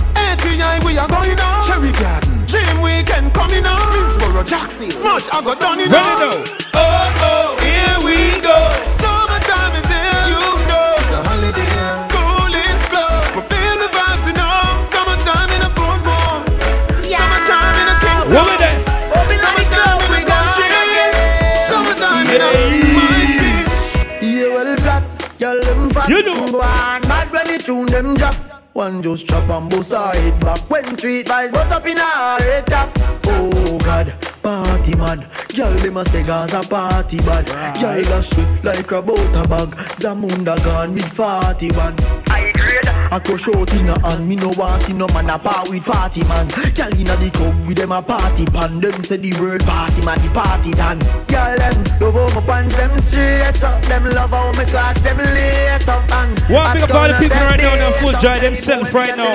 Nah, do. We are going on. Cherry Garden. Dream weekend coming on. Middlesboro, Jackson. Smash I got done you know. Ready now. Oh oh, here we go. Summertime is here. You know it's a holiday. School is closed. We feel the vibes you know. Summertime in a boom boom. Summertime in a Kingston. What with that? Summertime we gon' shake. Summertime in a my city. Yeah, well, black, girl, them fat. You know. One bad when the tune them drop. One just chop and bust her head back. When treat by bust up in her head top. Oh God, party man. Girl, them a say Gaza party bad. Girl, that shit like a butter bag. Zamunda gone with 41. I. I go short in a hand. Me no want see no man a with 40 man. Girl inna the club with them a party pan. Them say the world pass him the party done. Girl, them love how my pants them straight up. Them love how my clocks them lace up and. One up all the people right now and full joy themselves right now.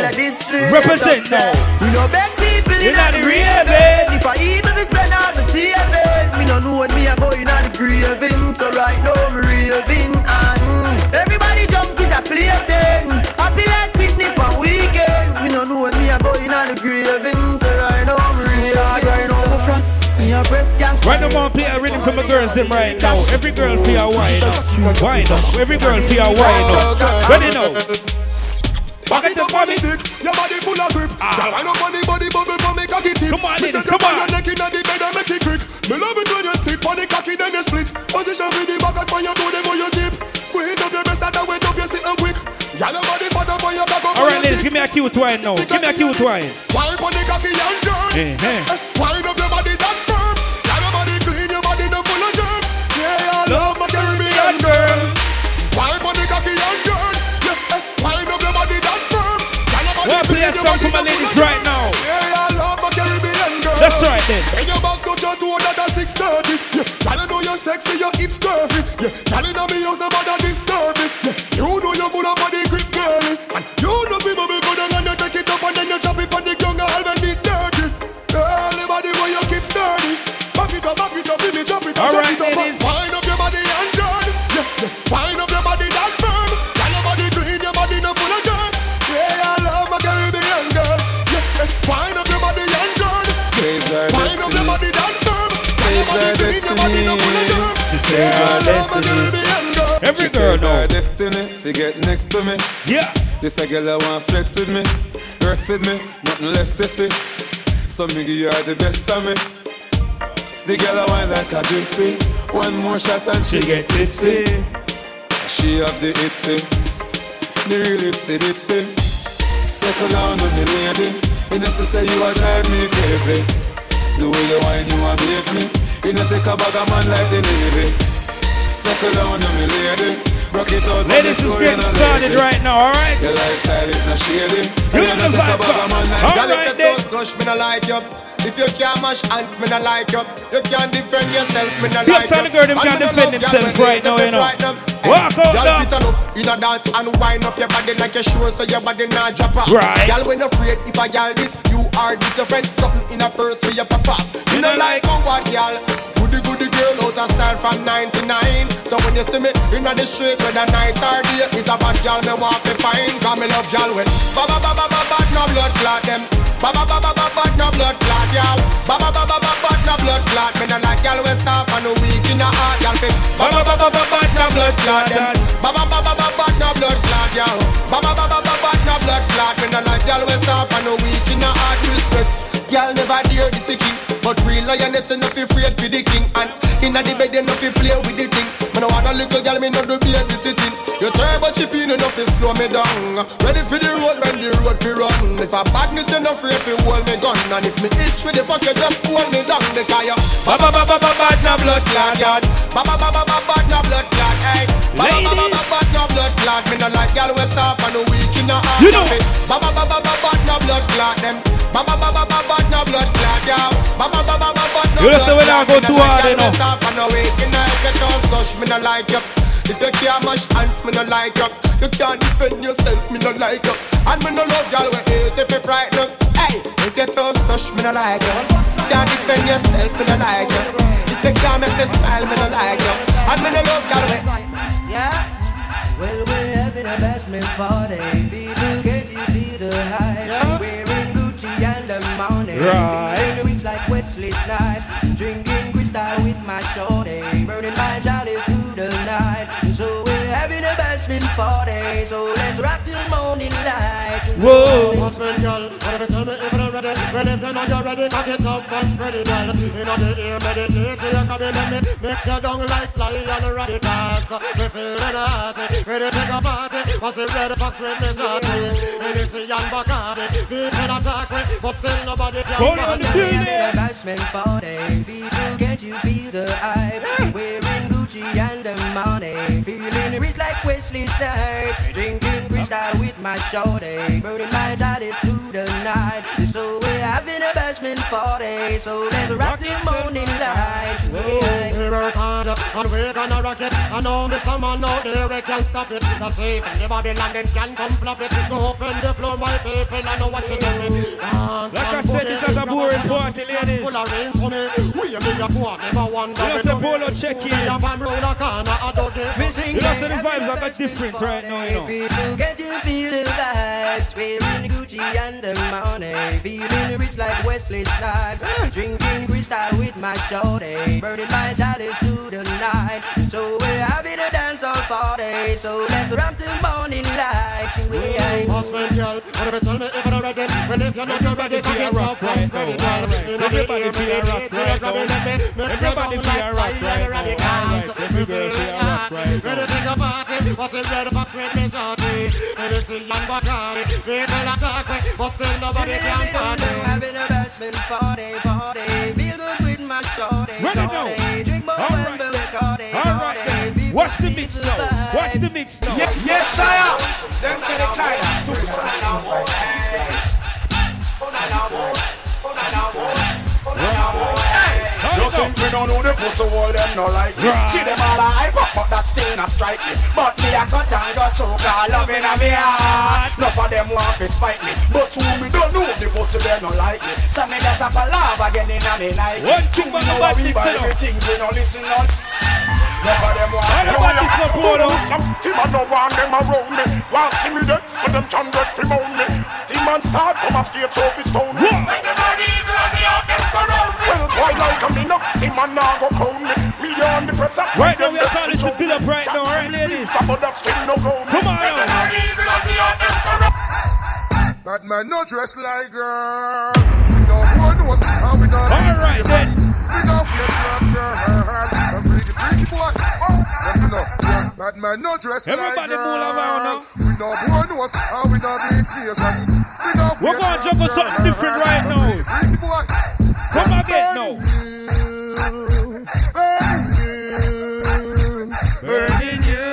Represent now. We no beg people You in know the raving. raving. If I even be spend all the saving, me no know when me a going on the graving. So right now me raving Right now, I'm play a rhythm from the girls them right now. Every girl feel a wine up. Wine up. Every girl feel a wine up. Ready now. Back it up on dick, your body full of grip. Girl, wind up on the body bubble for me cocky tip. Come on, ladies, you come on. your neck inna the bed and make it quick. Me love it when you sit on the cocky then you split. Position with the back as when you do them on your dip. Squeeze up your breast and then wait up you sitting quick. Girl, your body fat up on your back up All on ladies, give me a cute wine now. Give me a cute wine. Wine on the cocky and. Eh, eh. Up Yeah, I love my Caribbean girl. Wine on the cocky and jerk. Yeah, eh, wind up your body that firm. Girl, play a song for my ladies right now? Yeah, I love my Caribbean girl. That's right then. When your back touch your toe, that six thirty. Yeah, girl, you know you're sexy, your hips curvy. Yeah, girl, you know house, nobody disturb me. Yeah, you know you're full of body grip, girly. And you know people Says our destiny. Says our destiny. Every She girl says know. our destiny. Fi get next to me. Yeah. This a girl I want flex with me. Rest with me. Nothing less sissy. So me give you all the best of me. The girl I want like a gypsy. One more shot and she get tipsy. She have the itsy. The real itsy bitsy. Settle down on me lady. You know say you a drive me crazy. The way you whine you amaze me. You know take a bag of man like the Navy. Settle down on me lady. Rock it out. on the Ladies, it's floor, getting you know started lazy. right now, alright? The lifestyle it not shady. You You know know the take a vibe, bag of man like All Girl, right if then. you don't touch me, no like you. If you can't mash hands, me no like you. You can't defend yourself, me no like you. the girl, them can't defend themselves right now, you know. Walk out Girl, now. fit on up in a dance and wind up your body like you're sure, so your body not drop off. Right. Girl, when afraid if I girl this, you are this your friend. Something in a purse for your up. You know like what girl. Goody goody girl out of style from 99 So when you see me in the street whether night or day Is a bad girl me want to find Cause me love girl when Ba ba ba ba ba ba no blood clot them Ba ba ba ba ba ba no blood clot y'all. Ba ba ba ba ba but no blood clot. Me no like y'all we soft and no weak in the heart, y'all. Ba ba ba ba ba but no blood clot. Them. Ba ba ba ba ba but no blood clot, y'all. Ba ba ba ba ba but no blood clot. Me no like y'all we soft and no weak in the heart. Respect. Y'all never dare this a king, but real lioness enough afraid for the king. And inna the bed enough fi play with the thing. No want a little girl, me no do babysitting. You turbo chip in enough to slow me down. Ready for the road when the road fi run. If a badness enough afraid fi hold me gun, and if me itch with the fuck, you just hold me down. Because you ba ba ba ba ba bad no blood clot, yard. Ba ba ba ba ba bad no blood clot, hey. Ba ba ba ba ba bad no blood clot. Me no like girl we soft and no weak in the heart. You know. Ba ba ba ba ba bad no blood clot them. Ba ba ba ba ba bad no blood clot, y'all. Ba ba ba ba ba bad no You know, so blood I clot. go too hard, you know. We soft and no weak in the heart. Get no stush, me no like you. If you can't mash hands, me no like you. You can't defend yourself, me no like you. And me no love y'all we hate if you frighten. Hey, if you toast touch, me no like you. Can't defend yourself, me no like you. If you can't make me smile, me no like you. And me no love y'all we. Yeah. Well, we're having a bashment party. People, can't you feel the hype? Wearing Gucci and the money. Right. Rich like Wesley Snipes. Drinking Cristal with my shorty. Burning my chalice through the night. So we're having a bashment party. So let's rock till morning light. Whoa. Husband, girl, whatever tell me if you're ready. Well, if you know you're ready, cock it up and spread it, girl. You know the ear meditate, so you come in and me mix your down like sly and radicals. Me feeling hearty, ready to take a party. What's the red fox with me shorty? And it's the young Bacardi. People attack me, but still nobody can Hold on, We're having a bashment party. People, can't you feel the hype? Wearing Gucci and the money. Feeling rich like Wesley Snipes. Drinking Cristal with my shorty. Burning my chalice through the night. So we're having a bashment party. So let's rock till morning light. We work hard and we gonna rock it. I know me someone out there we can stop it. In the thief in the Babylon then can come flop it. So open the floor, my people. I know what you do me. Dance Like I said, this is a boring party, ladies. Full of rain for me. We me a go never wonder. You know, say Polo check in. Me a pan round a corner, I don't. You know, the vibes are got different right now, you know. Can't you feel the vibes? Wearing Gucci and the money. Feeling rich like Wesley Snipes. Drinking Cristal with my shorty. Burning my chalice through the night. So we're having a dance all party. So let's rock till morning light. We ain't Husband, girl, whatever tell me if you're ready. Well, if you're not you're ready, cock it up and spread it, girl. You know the Everybody ear be a rock meditate, so you right grab it now. and me mix your Everybody down be a like rock sly and right now. radicals. Alright, Me everybody be a feeling rock hot, right ready to take a party. What's the red fox with me shorty? And it's the young Bacardi. People attack me, but still nobody can party. Having a bashment party, party. Feel good with my shorty. Ready now. shorty. Drink more Watch the mix now. Watch the mix now. yes, sire. Them say the kind of two You think we don't know the pussy wall, them no like me. Right. See them all a hype up, but that still not strike me. But me a cut and got choke, all loving a me heart. Enough of them want to spite me, but who me don't know the pussy they no like me. So me have a laugh again in a me night. One Two thing me about know the we buy you know. me things we no listen on. Enough of them want All the badness no polo. Some team I no want them around me. While see me dead, so them can get fi moan me. Team man start come a straight so fi stone me. When the body eagle me out them surround me. Well, boy like a me no team man now go crown me. Me on the press up. Right now, we are calling to build up right now, alright, ladies? Some of that still no ground. Come on When the now. body eagle me out them surround That no dress like girl. We no one knows how we not All right, then. We no flex like girl. Some freaky freaky boy. Let you know. That man no dress like Everybody girl. move around now. We no one knows how we not bleed face and we no We're gonna like jump on something different right now. freaky freaky boy. Come again now. Burning you.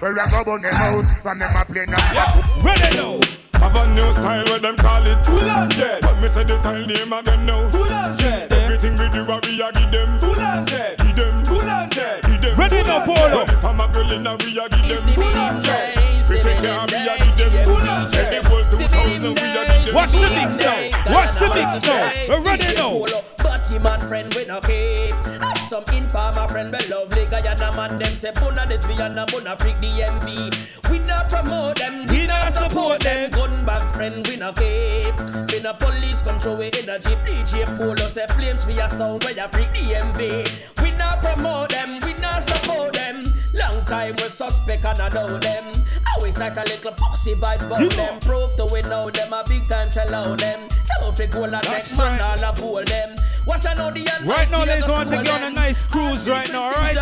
Well, we go burn them out, and them a play now. Ready now. Have a new style where them call it Full on jet. But me say the style name again now. Full on jet. Everything we do we a give them. Full on jet. Give them. Full on jet. Give them. Ready now, Polo. If I'm a girl in a we a give them. Full on jet. We take care we a give them. Full on jet. The whole 2000 we a give them. Watch the mix now. Watch the mix now. We're ready now. Batty man friend with no cape some informer friend be lovely, guy beloved Guyana man them say Puna this Vienna Muna freak the MV We not promote them We not support them. Gun back friend we not cape We a police control we energy DJ Polo say flames for your sound where you freak the MV We not promote them We not support them. Long time we suspect and I know them. Always like a little pussy bites but you them. Prove to win know them a big time sell out them. Sell out the gold and next man all a pull them. Watch out now the Right now, ladies want to go on a nice cruise right now, alright?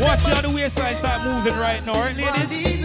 Watch out the waistline start moving right now, right ladies?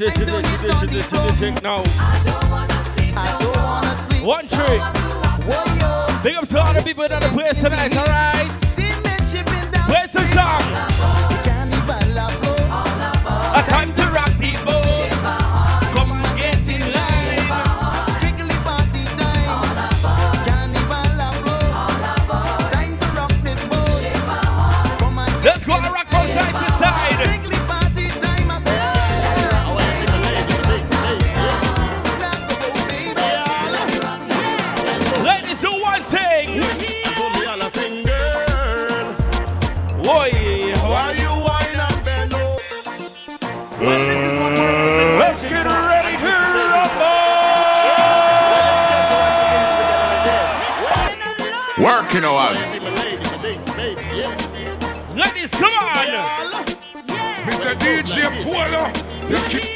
this, this, this, this, this, this, this, now. One trick. Big up to all the people that are playing tonight, alright? Where's the song. Jim Polo, you keep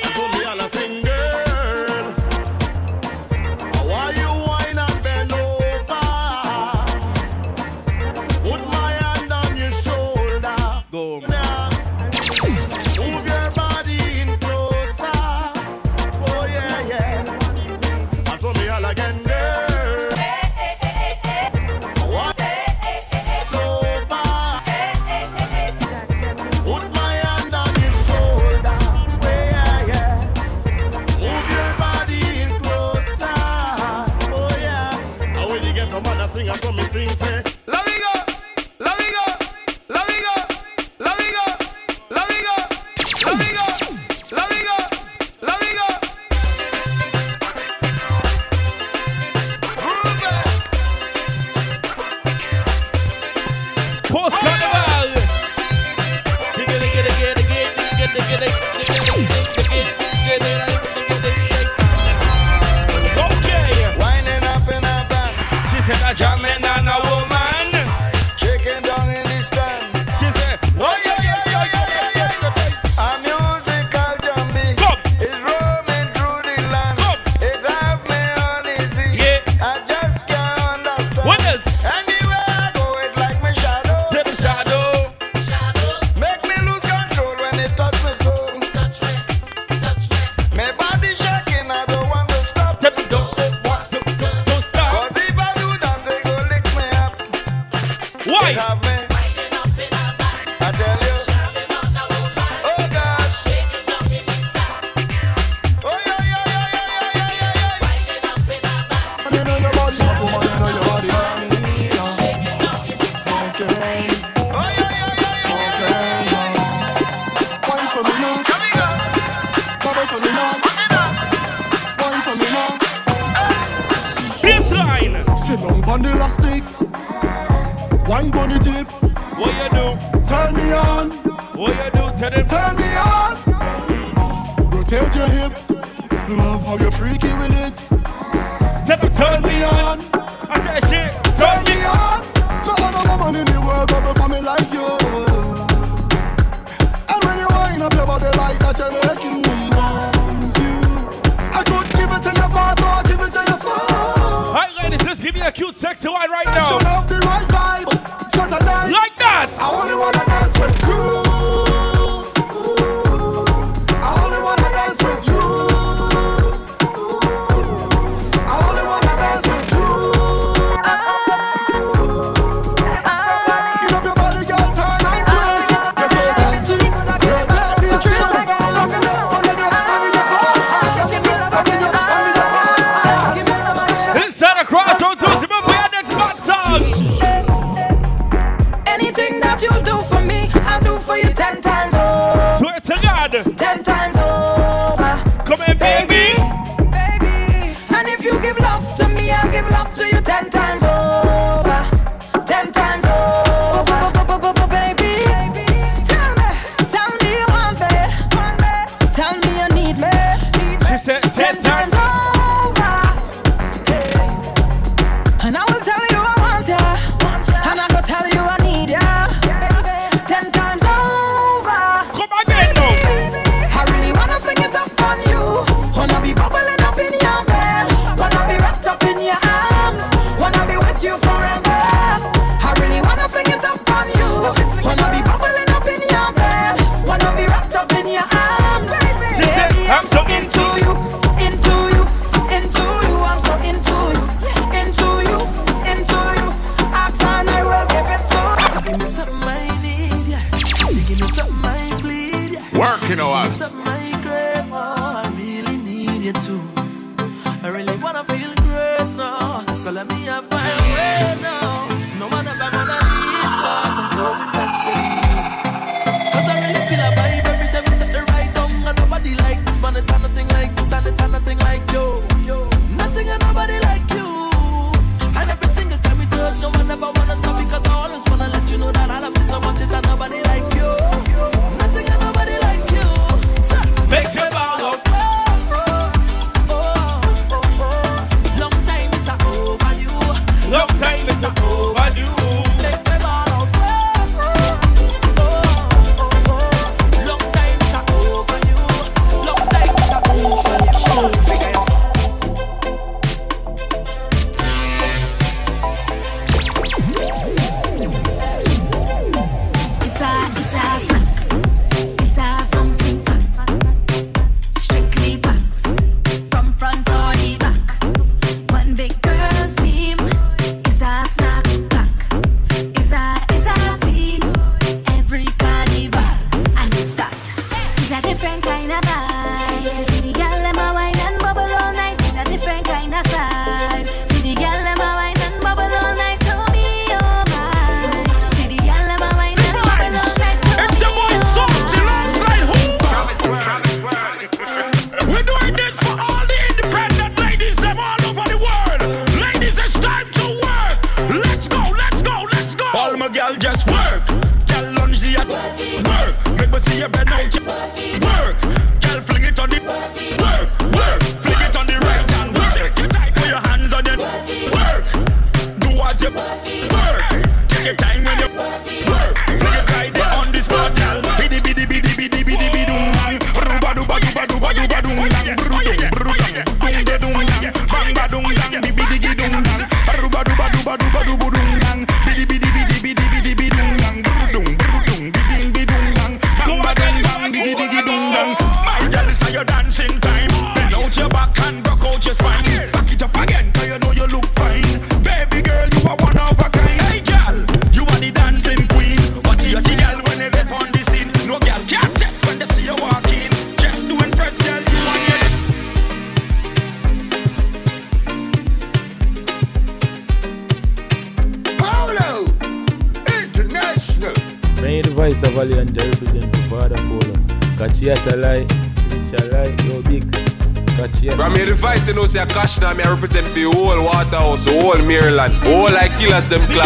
killers, them clocking.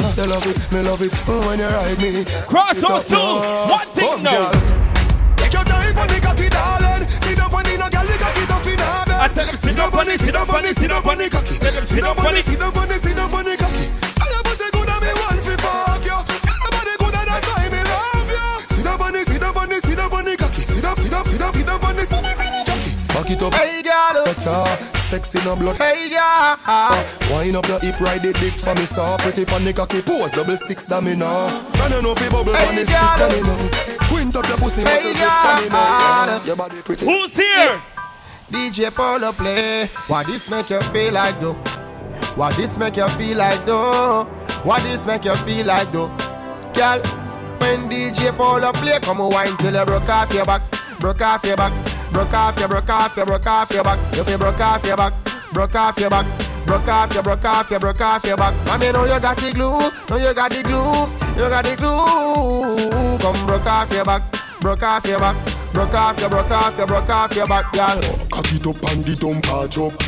You love it, me love it. Oh, when you ride me. Cross It two, up, soul. yeah. One thing now. Take your time on the cocky, darling. Sit up on the no girl, the cocky tough in. I tell them, sit up on it, sit up on it, sit up on it, cocky. Tell them, sit up on it. Sit up on it, sit up on it, cocky. I your pussy good and me want fi fuck you. Everybody good and that's why me love you. Sit up on it, sit up on it, sit up on it, cocky. Sit up, sit up, sit up, sit up on it, sit up on it. Back it up, Hey girl, better. Sex in a blood. hey girl. Wind up your hip, ride it dick for me, saw pretty pon the cocky pose, double six that me know. Can you know fi bubble Hey, on the girl. stick that me know? Quint up your pussy, Hey, muscle grip for me girl. know. Your body pretty. Who's here? DJ Polo play. Why this make you feel like though? Why this make you feel like though? Why this make you feel like though? Girl, when DJ Polo play, come on wine till you broke off your back, broke off your back, broke off your, broke off your, broke off your back. You feel broke off your back, broke off your back. Broke off your, broke off your, broke off your back. I know you got the glue, know you got the glue, you got the glue. Come broke off your back, broke off your back, broke off your, broke off your, broke off your back, girl. Cock it up and the dump a drop.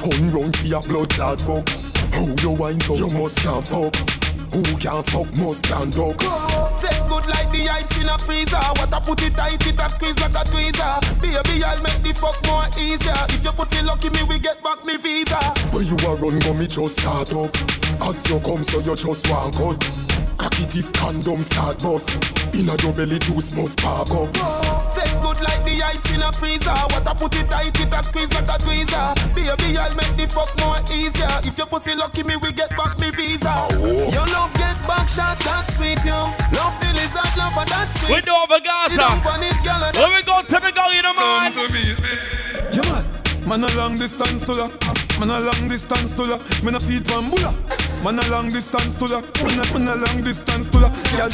Turn round for your blood clot fuck. How you wine so you must can't fuck. Who can fuck must stand up. Set good like the ice in a freezer. What I put it tight, it a squeeze like a tweezer. Baby, I'll make the fuck more easier. If your pussy lucky, me we get back me visa. Where you a run, go me just start up. As you come, so you just want cut. Cocky teeth condom start bust. Inna your belly juice must spark up. Set good like the ice in a freezer. What I put it tight, it a squeeze like a tweezer. Baby, I'll make the fuck more easier. If your pussy lucky, me we get back me visa. Oh. Your love get back shot, that's sweet, yo. Love the lizard, love and that's sweet. We do over Gaza. You don't want it, When we go to the gully, the man. Yeah, man. Man a long distance to ya. Man a long distance to ya. Man a feed bambula. Man a long distance to ya. Man a, man a long distance to ya. Yeah,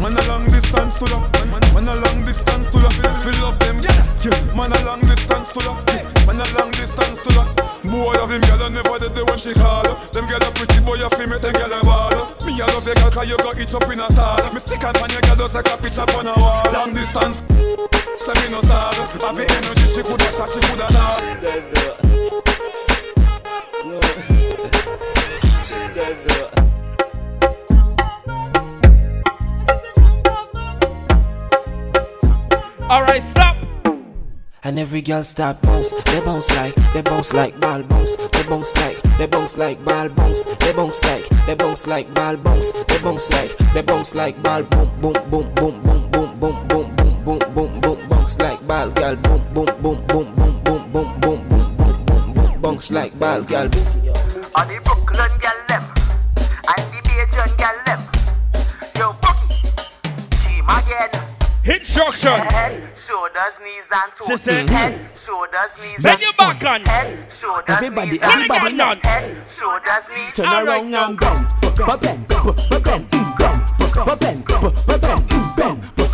Man a long distance to ya. Man, a long distance to ya. We love them, yeah. Man a long distance to ya. Man a long distance to ya. Boy of him, girl, I never did the one she call Them girl a pretty boy, feel me, them girl a ball Me I love your girl, cause you got it up in a star Me stick out on your girl, just like a picture on a wall Long distance Say me no star the energy, she coulda shot, she coulda Alright, stop. And every girl start bounce, they bounce like, they bounce like ball bounce, they bounce like, they bounce like ball bounce, they bounce like, they bounce like ball bounce, they bounce like, they bounce like ball boom boom boom boom boom boom boom boom boom boom boom boom bounce like ball girl boom boom boom boom boom boom boom boom boom boom boom boom bounce like ball girl. On the Brooklyn gal them And the Bajan gal them Yo Boogie Team again Instruction. Head, shoulders, knees and toes She said- Head, shoulders, knees Bend and your back on. Head, shoulders, Everybody, knees everybody and now. toes Head, shoulders, knees Turn All right, around and bend, but bend, but bend, but bend, but bend, but bend, bend, but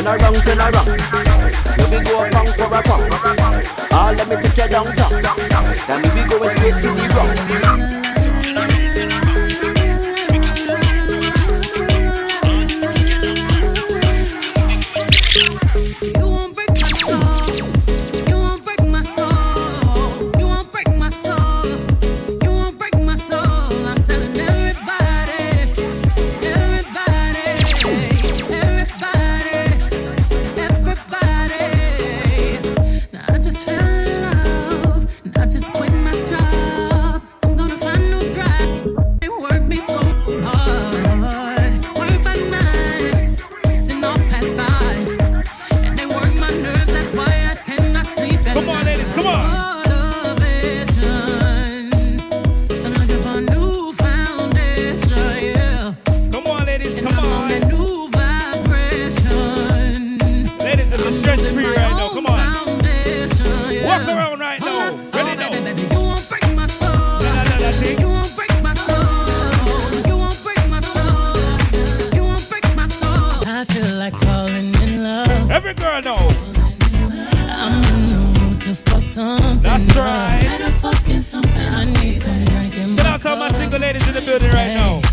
Turn around, turn around. So we go punk for a punk. Ah, let me take you down, down. Then we be going straight to the rock. Shout out to all my single ladies in the building right now.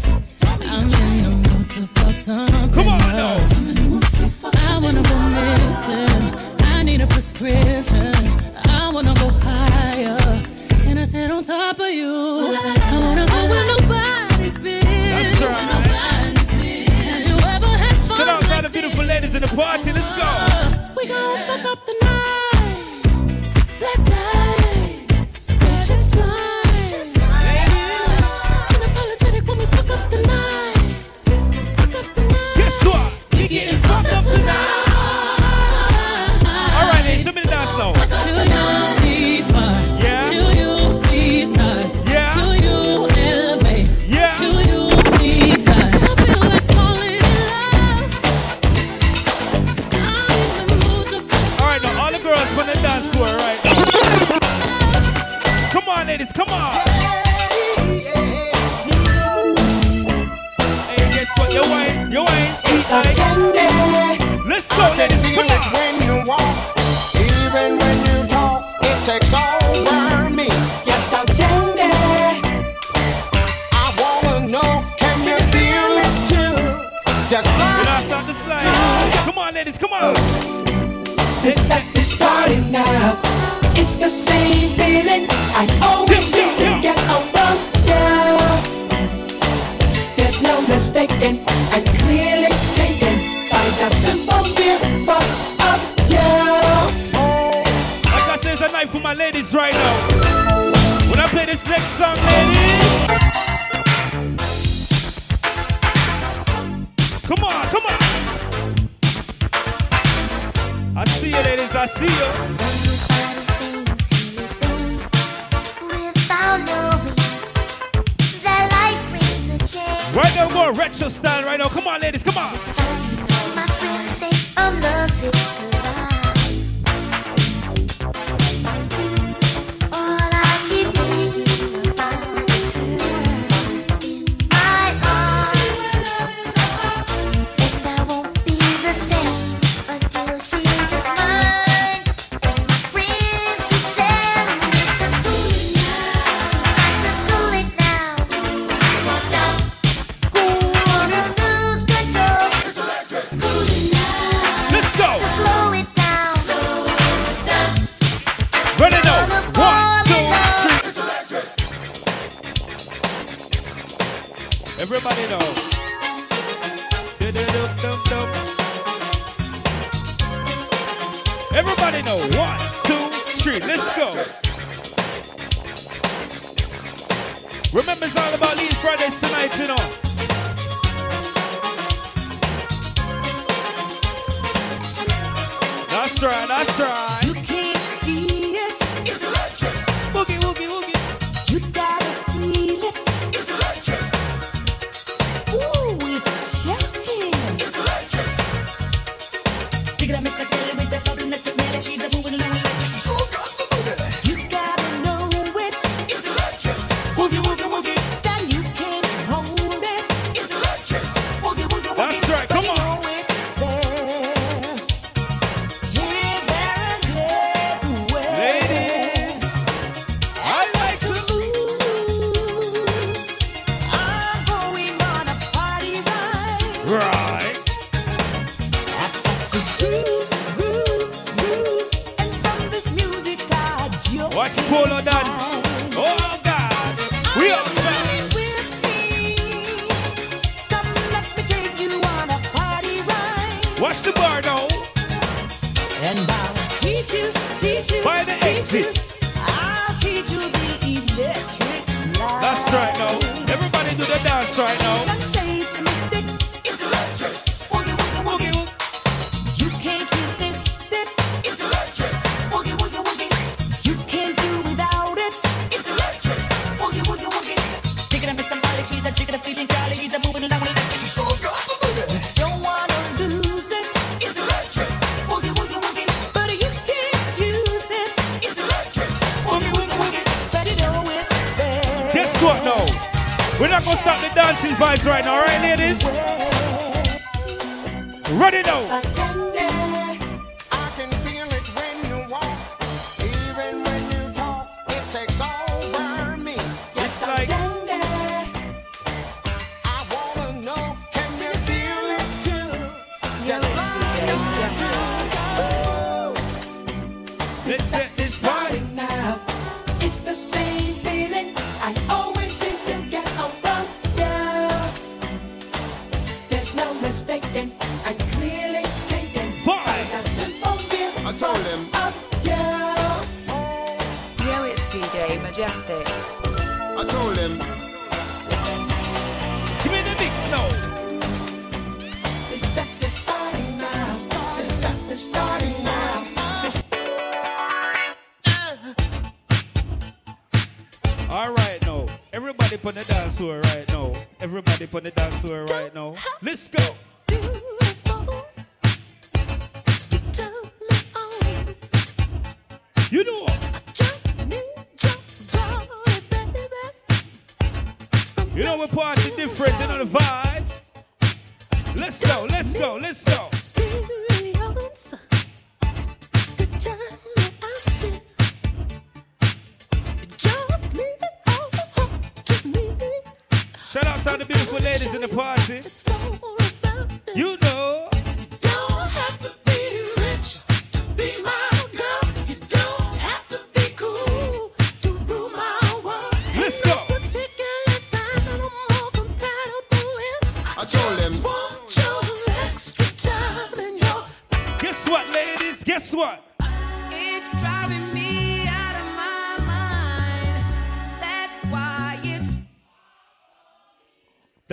floor right now. Everybody on the dance floor right now. Let's go. You know You know we're party different than you know, the vibes. Let's go, let's go, let's go. All the beautiful ladies in the party. You know.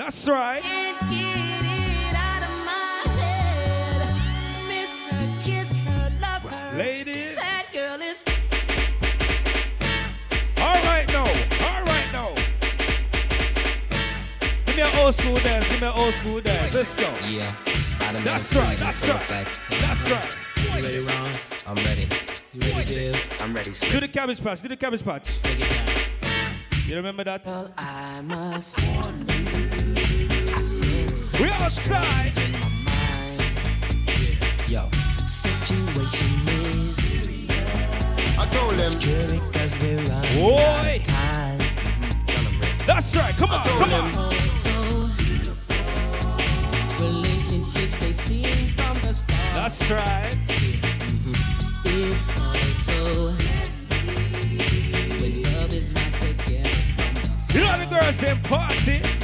That's right. Her, Ladies. Is... All right now. All right now. Give me an old school dance. Give me an old school dance. Let's go. Yeah. Spider-Man that's right. That's right. That's right. You ready, Ron? I'm ready. You ready, Dave? I'm ready. Slip. Do the cabbage patch. Do the cabbage patch. You remember that? Well, I must warn you. We outside. Yo, situation is. I told them. Scary cause we're running Boy. out of time. That's right. Come on, come them. on. So relationships they seem from the start. That's right. Mm-hmm. It's also when love is not together. You know the girls in party.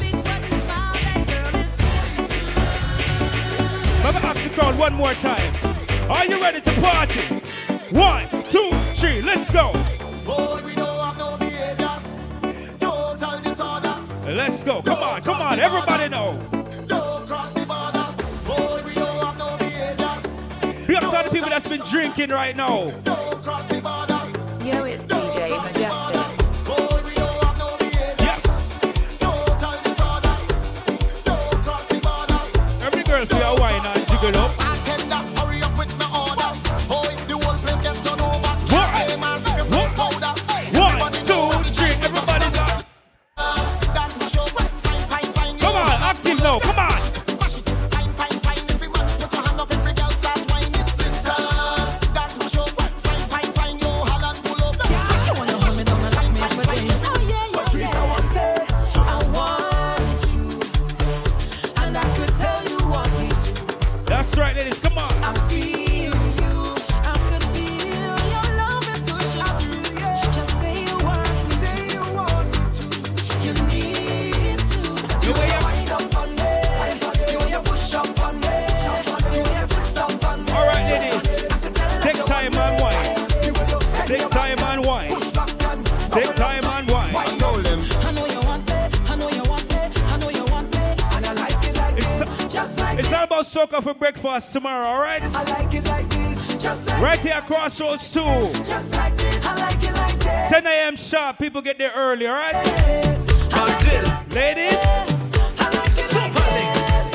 Let the crowd one more time. Are you ready to party? One, two, three, let's go. Boy, we don't have no behavior. Total disorder. Let's go. Come on, come on, everybody know. Don't cross the border. Boy, we don't have no behavior. We have some of the people that's been drinking right now. Don't cross the border. Yo, it's DJ Majestic. For tomorrow, all right? I like it like this. Just like Right here at Crossroads 2. Just like this. I like it like this. 10 a.m. sharp. People get there early, all right? Ladies, I like it like this.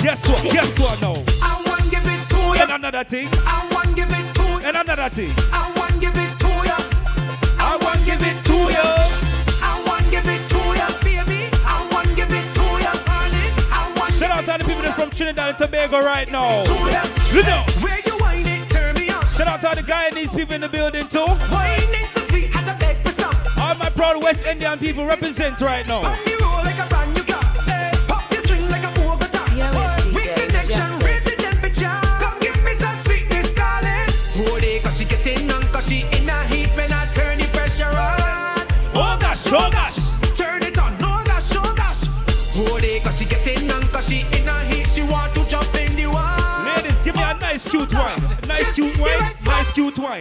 guess what? Guess what now? I want give it to you. And another thing. I want give it to you. And another thing. I want give it to you. I want give it to you. I want to you, baby. I want give it to you, honey. I want Shout out to all the people that's from Trinidad and Tobago right now. To you. You know. Where you whine it, turn me on. Shout out to all the Guyanese people in the building too. Whine it so sweet at the bed for some. All my proud West Indian people represent right now.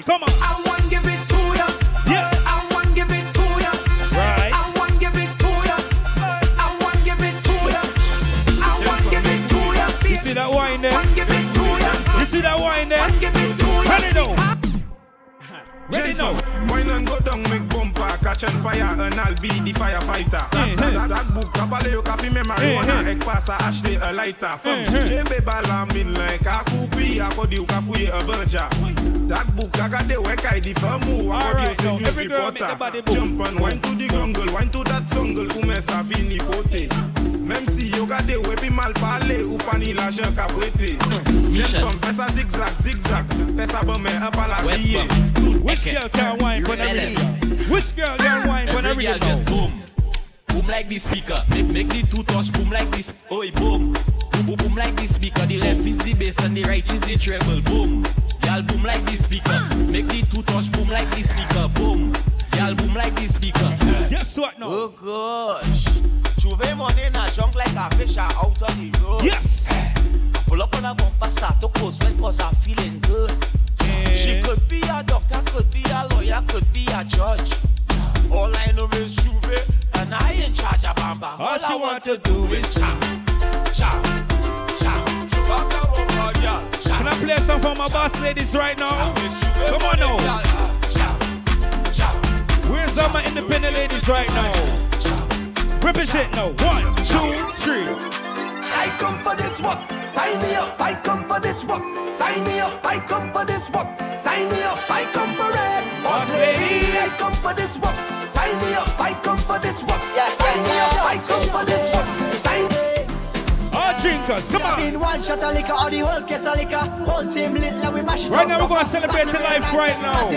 Come on. Marijuana, eh. ek pasa Ashley a lighter. From Eh, eh. Jembe bala min like a kupi, akodi u kafuye a banja. That book, agade wek I di famu, akodi Alright, u now, se news every girl make the reporter. Jump and wine to the jungle, wine to that jungle, ume sa fini fote. Même si yo gade wepi mal pale, ou pani la jen ka prete. Jen kom, fè sa zigzag, zigzag, fè sa bon men up a la. Which girl can wine when I read? Which girl can wine when I Every girl it just boom. Boom like the speaker. Make, make the two touch boom like this. Oi, boom. Boom, boom, boom like the speaker. The left is the bass and the right is the treble. Boom. Girl, boom like the speaker. Make the two touch boom like the speaker. Boom. Girl, boom like the speaker. Guess what now? Oh gosh. Juve money in a junk like a fish out on the road. Yes. Pull up on a bumper, start to post well cause I'm feeling good. She could be a doctor, could be a lawyer, could be a judge. All I know is Juve, and I in charge of Bam Bam. All, I want to do is bumper, girl. Chow, Can I play some for my boss ladies right now? Come on now. Where's all my independent ladies right now? Represent now. One, two, three. I come for this work. Sign me up. I come for this work. Sign me up. I come for this work. Sign me up. I come for it. Boss lady, I come for this work. Sign me up. I come for this work. Sign me up. I come for this work. Sign All drinkers, oh, come on. In one shot of liquor or the whole case of liquor. Whole team lit like we mash it Right up. now we're gonna celebrate the life right now.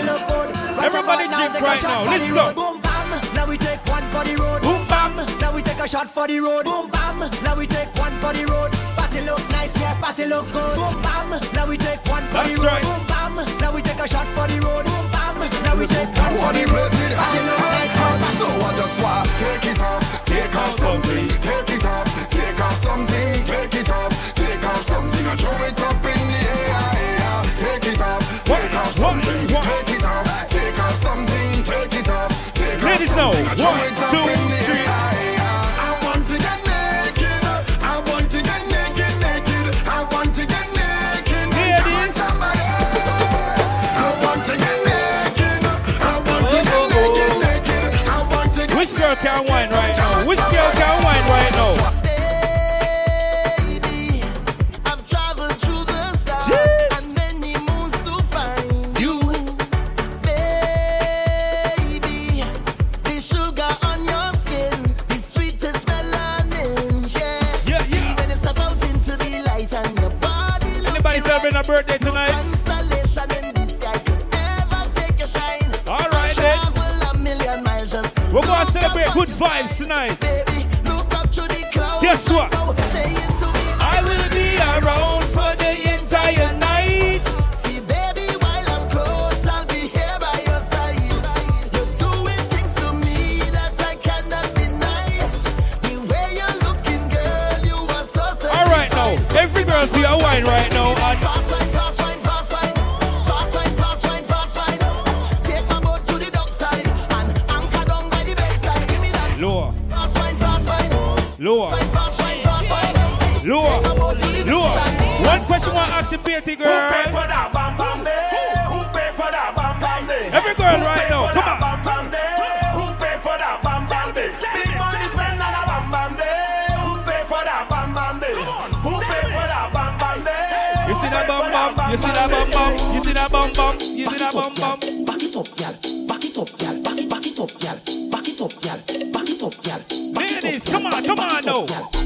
Everybody drink right now. Let's go. Boom bam. Now we take one for the road. Boom bam. Now we take a shot for the road. Boom bam. Now we take one for the road. Party look nice This year party look good. Boom bam. Now we take one for That's the road. right. Boom bam. Now we take a shot for the road. Boom bam. Now we take one for What the the blessed Party. So I just want take it off, take off something, take it off, take off something, take it off, take off something, and throw it up in the air. Take it off, take off something, take it off, take off something, take it off, take off know. something, and throw One, it up birthday tonight. All right, then. We're going to celebrate good vibes tonight. Baby, Guess what? I will be around. One question I ask you, pretty girl. Who pay for that bam bam day? Who pay for that bam bam day? Every girl Who right pay now, for come that on. Bam bam day? Who pay for that bam bam day? Big money spend on a bam bam day. Who pay for that bam bam day? Who pay for that bam bam day? You see that bum bum? You see that bum bum? You see that bum bum? You see that bum bum? Back it up, gal. Back it up, gal. Back it, back it up, gal. Back it up, gal. Back it up, gal. Ladies, come on, come on now.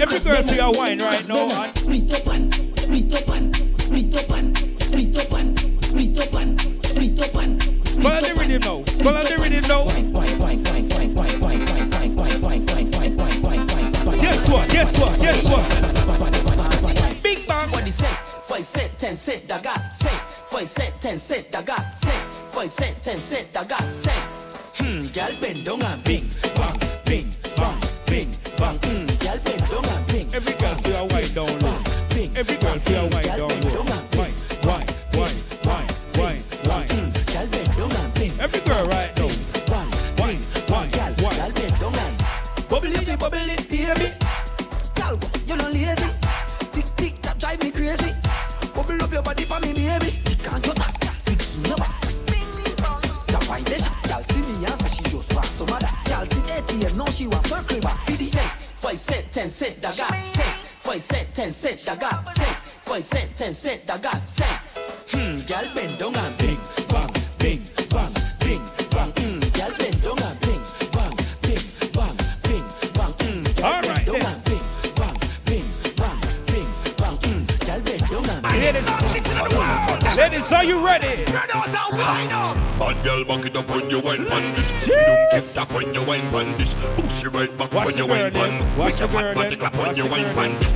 every girl to your wine right now. And split up and split up and split up split up split up and split up and. Follow the rhythm now. Follow the rhythm now. Guess what? Guess what? Guess what? Big bang. What he say? Five cent, ten cent, I got cent. Five cent, ten cent, I got cent. Five cent, ten cent, I got cent. Hmm, girl, bend down and bing. I got cent. Five cent, ten cent, I got cent. Hmm, gal bend down and bing, bang, bing, bang, bing, bang. Hmm, gal bend down and bing, bang, bing, bang, bing, bang. Hmm, gal All bend down and bing, bang, bing, bang, bing, bang. Hmm, gal bend down and bing. Ladies, ladies, are you ready? Bad girl, back it up when you wine pan this. See them get up when you wine pan this. Push your right back Watch when you girl wine then. Watch Make your the fat girl body then. clap when Watch you the wine girl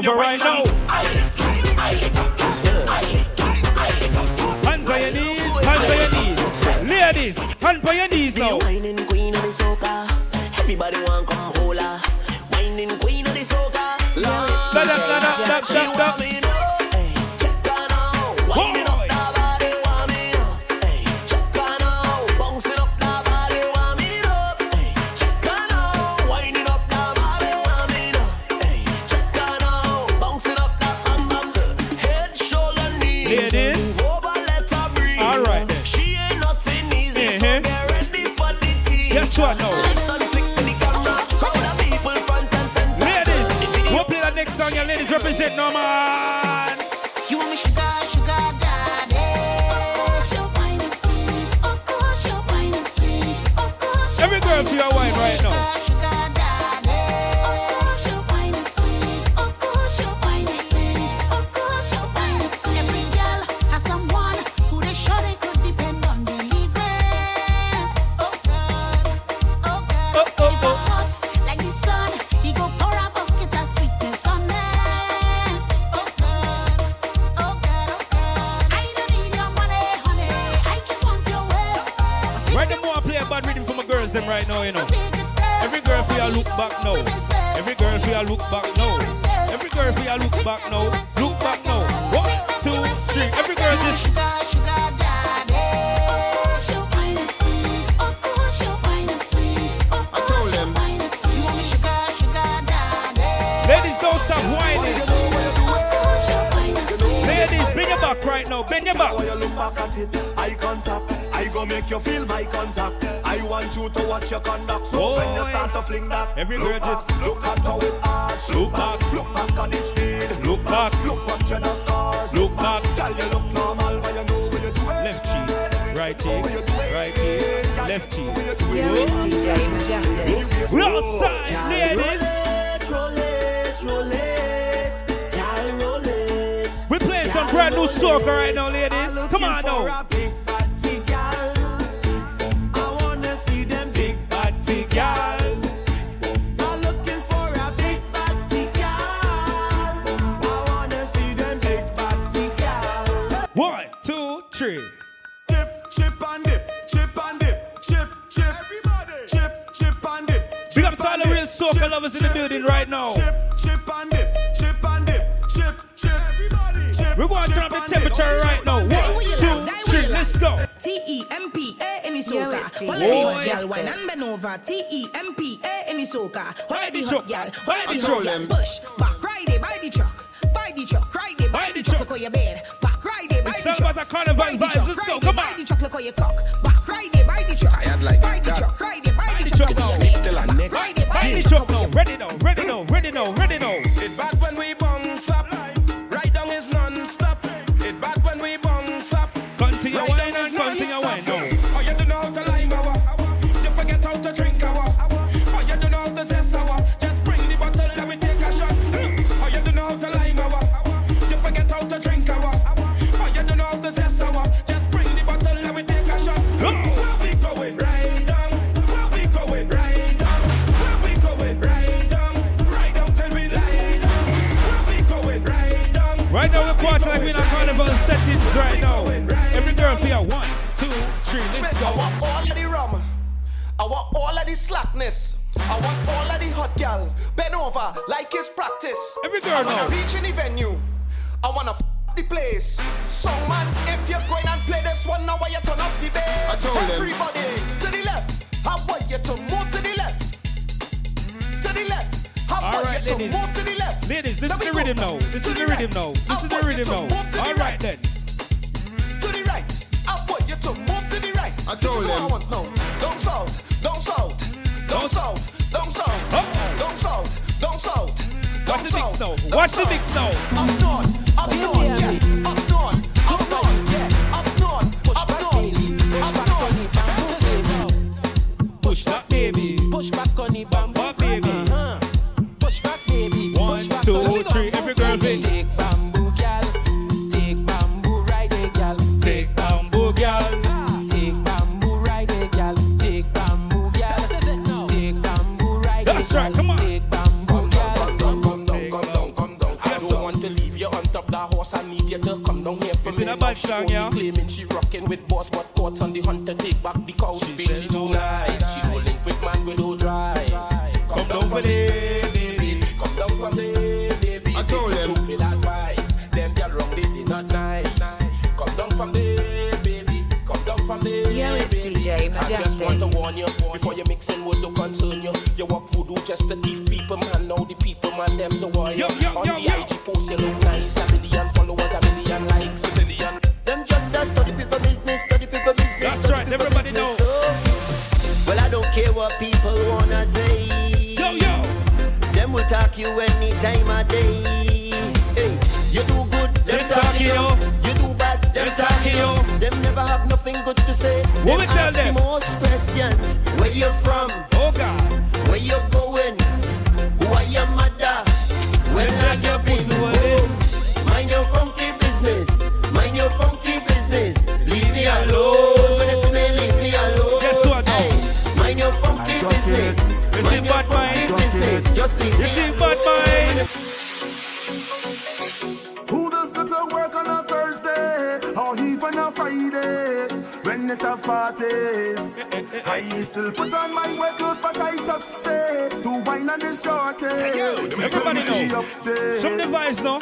over right now. Hands on your knees, hands on your knees. Ladies, hands on your knees now. Whining queen of the soca. Everybody want come her. Whining queen of the soca. Stop, stop, stop, stop, It's in a bad song, yeah. Claiming she rocking with boss, but courts on the hunter take back the couch. She feels she too nice. She don't link with man with no drive. Come, Come down, down for day, baby. Come down for day, baby. I told them. Stupid advice. Them girl wrong, they did not nice. Come down from there, baby. Come down from there. Yo, it's. DJ Majestic. I just want to warn you before you mixing with the concern you. You walk food, just to thief people, man. Now the people, man, them the warrior. Yo, you any time of day. Hey, you do good, them, talk talking you. you. Do bad, them, talking you. Them never have nothing good to say. What them we tell ask them? the most questions. Where you from? I still put on my work clothes, but I just stay to wine on the tell Everybody know. Some the vibes now.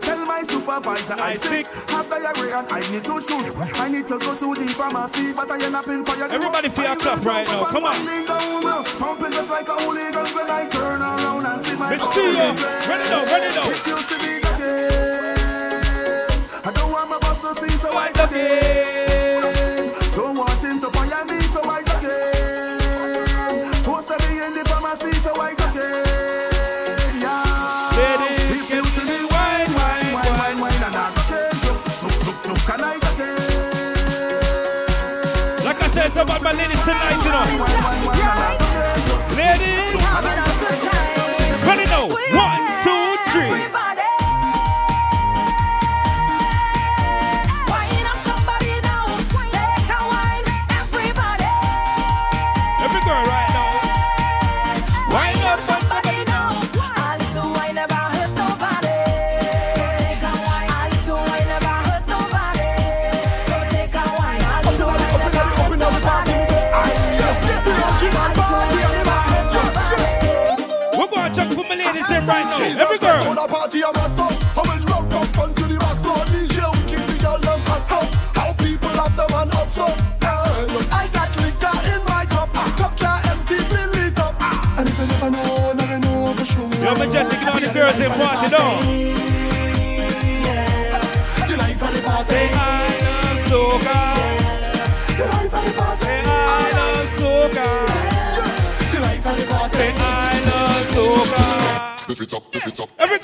Tell my supervisor I sick. Have diarrhea and I need to shoot. I need to go to the pharmacy, but I end up in fire. Everybody feel a clap right now. Come on. Uh, pumping just like a hooligan when I turn around and see my Let's see ya. Ready now, ready now. If you see me again, I don't want my boss to see, so I duck in. Don't want him fire me, so I in. Post me in the pharmacy, so I. Yeah. Ladies, If you see me wine, wine, wine, wine, wine, and I can I? Like I said, it's about my ladies tonight, you know. Ladies, party a mad up. How much rock from front to the back so DJ we keep the girl them hot up. How people have them and up so. I got liquor in my cup. Cup can't empty, fill it up. And if you never know, never know for sure. Yo, Majestic, you know the girls in party down.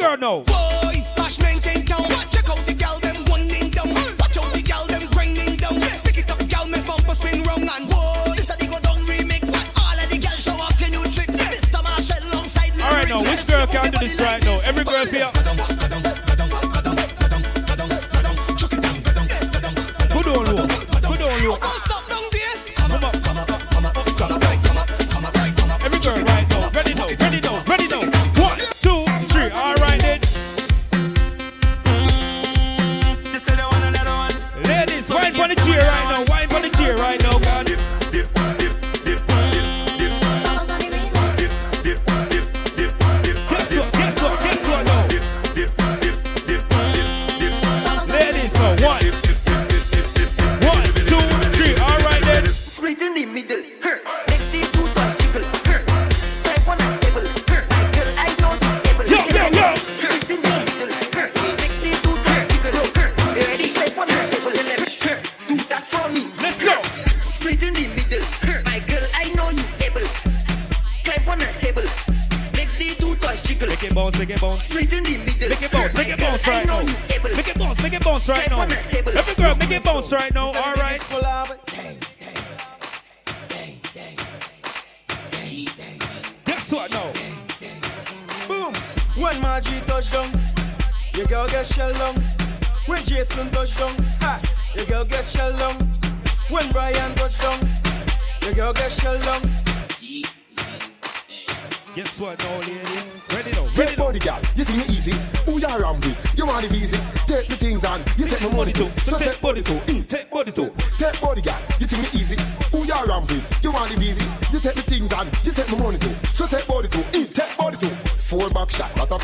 It's up. Every girl know. Boy, Bashman came down. Check out the gal them winding down. Watch out the gal them grinding down. Pick it up, gal, make bumper spin round and whoa. This a the go down remix. All of the gal show off your new tricks. Mr. Marshall alongside All right now, which girl can do this right now? Every girl feel.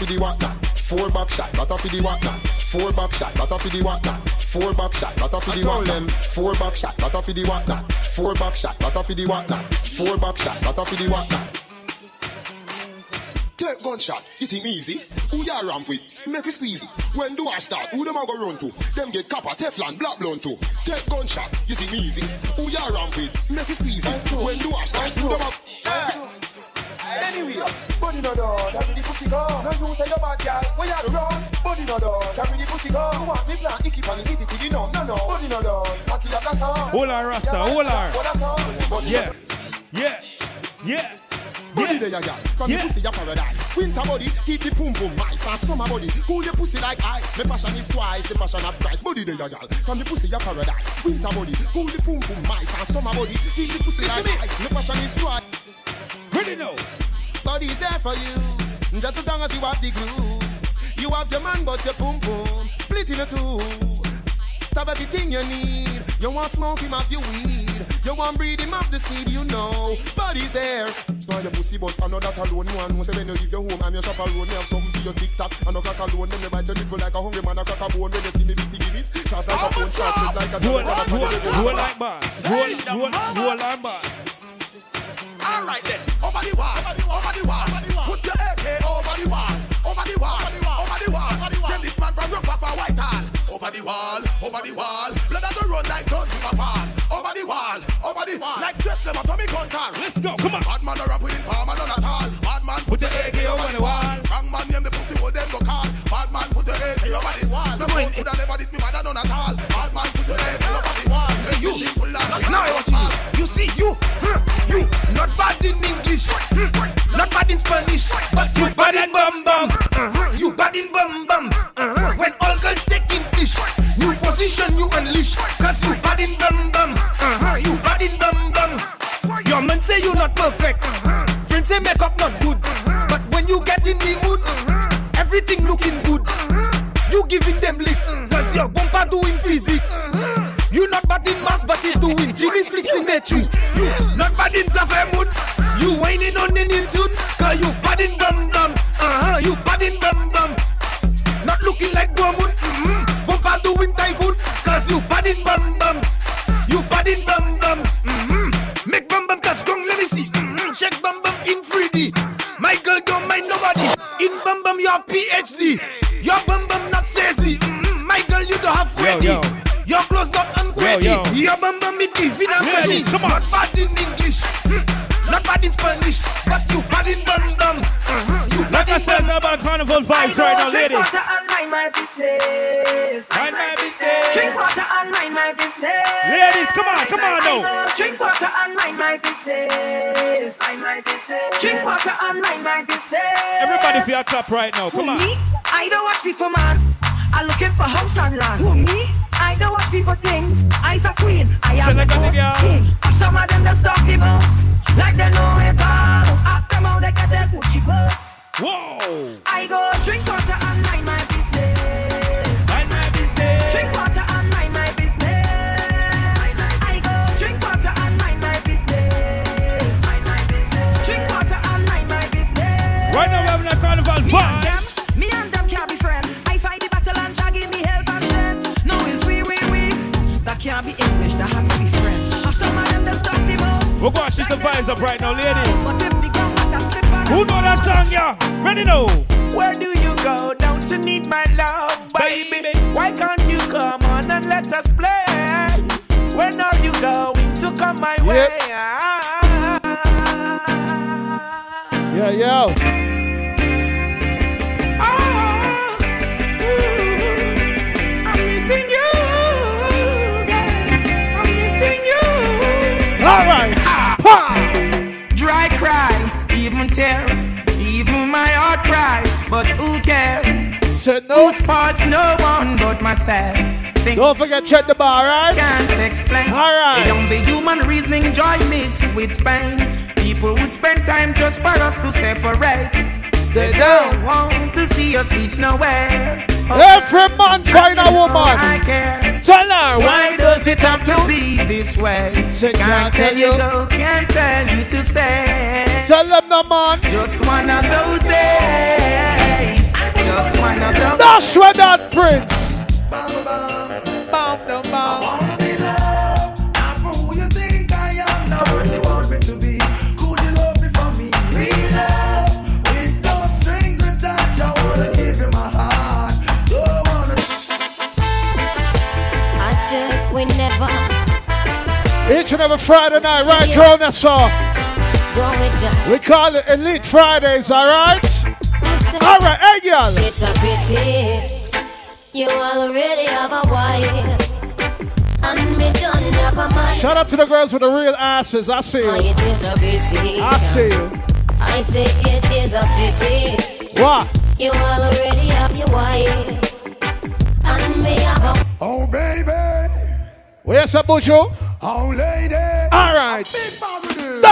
Shot, not the what now. Four back shot, not off the what now. Four back shot, not off the what now. Four back shot, not off the what now. Four back shot, not off the what now. Four back shot, not off the what now. Four back shot, not off the what now. Take gunshot, it ain't easy. Who ya ramp with? Make it squeezy. When do I start? Who them I go run to? Them get copper, Teflon, black blown too. Take gunshot, it ain't easy. Who ya ramp with? Make it squeezy. When do I start? Who them I... Anyway, body no door, carry the pussy go. No you say your bad girl, when you run. Body no door, carry the pussy go. You want me plan, icky pan, itty itty, no, no, no. Body no door, cocky like a song. Hold on, Rasta, hold on. Yeah, yeah, yeah. Body there, yeah, From the pussy, your paradise. Winter body, keep the pum pum nice. And summer body, cool your pussy like ice. My passion is twice the passion of Christ. Body there, yeah, From the pussy, your paradise. Winter body, cool the pum pum nice. And summer body, keep the pussy like ice. My passion is twice. Ready now. Body's there for you, just as long as you have the glue. You have your man, but your pum pum split in two. Have everything you need. You want smoke him off your weed. You want breed him off the seed, you know. Body's there. Try your pussy, but I know that alone. One who say when you leave your home and your shop alone, you have something for your TikTok. And no crack alone, then you bite your nipple like a hungry man. A crack a bone when you see me with the Guinness. Charge like a phone, charge like a Roll, roll, roll like boss. Roll, roll, roll like boss. All right then, over the wall, over the wall, put your AK over the wall, over the wall, over the wall. Then this man from Rock Papa Whitehall, over the wall, over the wall. Blood has to run like don't give a fall. Over the wall, over the wall, like trip them to me control. Let's go, come on. Bad man a rap with informer, none at all. Bad man put the AK over the wall. Wrong man name the pussy, hold them go call. Bad man put the AK over the wall. No one could have never did me mother none at all. Bad man put the AK over the wall. You, what you You see you, huh, you not bad in English, hmm, not bad in Spanish, but you bad in bum bum. Uh-huh, you bad in bum bum. Uh-huh. When all girls taking fish, new position you unleash, cause you bad in bum bum. Uh-huh, you bad in bum bum. Your man say you not perfect, friends say makeup not good, but when you get in the mood, everything looking good. You giving them licks, cause your bumper doing physics. You not bad in you doing Jimmy flips in matrix. You not bad in Zafemun. You whining on the new tune, cause you bad in bum bum. Uh huh, you bad in bum bum. Not looking like Gomun. Mm-hmm. Bumper doing typhoon, cause you bad in bum bum. You bad in bum bum. Mm-hmm. Make bum bum touch gong, let me see. Mm-hmm. Shake bum bum in 3D. My girl don't mind nobody. In bum bum you have PhD. Your bum bum not sassy. Mm-hmm. My girl you don't have Freddy. yo. Your clothes not unquery. Yo, yo. Your bum bum it give in a come on. Not bad in English. Mm. Not bad in Spanish. But you bad in bum bum. Uh-huh. You Like I said, it's about carnival vibes right now, ladies. Drink water and mind my business. Mind my business. Drink water and mind my business. Ladies, come on, come on now. Drink water and mind my business. Mind my business. Drink water and mind my business. Everybody feel a clap right now. Come Who, on. Me? I don't watch people, man. I'm looking for house and land. Who me? Don't watch people things. I's a queen. I am a king. Some of them just stop the bus, like they know it all. Ask them how they get their Gucci bus. Whoa. I go drink water and mind my We're going to shift the vibes up right now, ladies. But if the gun got a slip and Who know that song, yeah? Ready now? Where do you go? Don't you need my love, baby? Why can't you come on and let us play? When are you going to come my way? Yeah, yo. Dry cry, even tears, even my heart cry. But who cares? Said no. Whose fault's no one but myself. Think Don't forget check the bar, right? Can't explain. All right. Beyond the human reasoning, joy mixed with pain. People would spend time just for us to separate. They don't want to see us reach nowhere. Every man find a woman. Oh, I care. Tell her Why does it have to be this way? Can't tell you go, can't tell you to stay. Tell them no man. Just one of those days. Just one of those. Dash with that prince. Each and every Friday night, right, Joe Nassau? We call it Elite Fridays, alright? Alright, hey, y'all. It's a pity you already have a wife. And me don't have a man. Shout out to the girls with the real asses. I see you. it is a pity. I see you. I say it is a pity. What? You already have your wife. And me have a Oh, baby. Where's the bujo? Oh, lady. All right.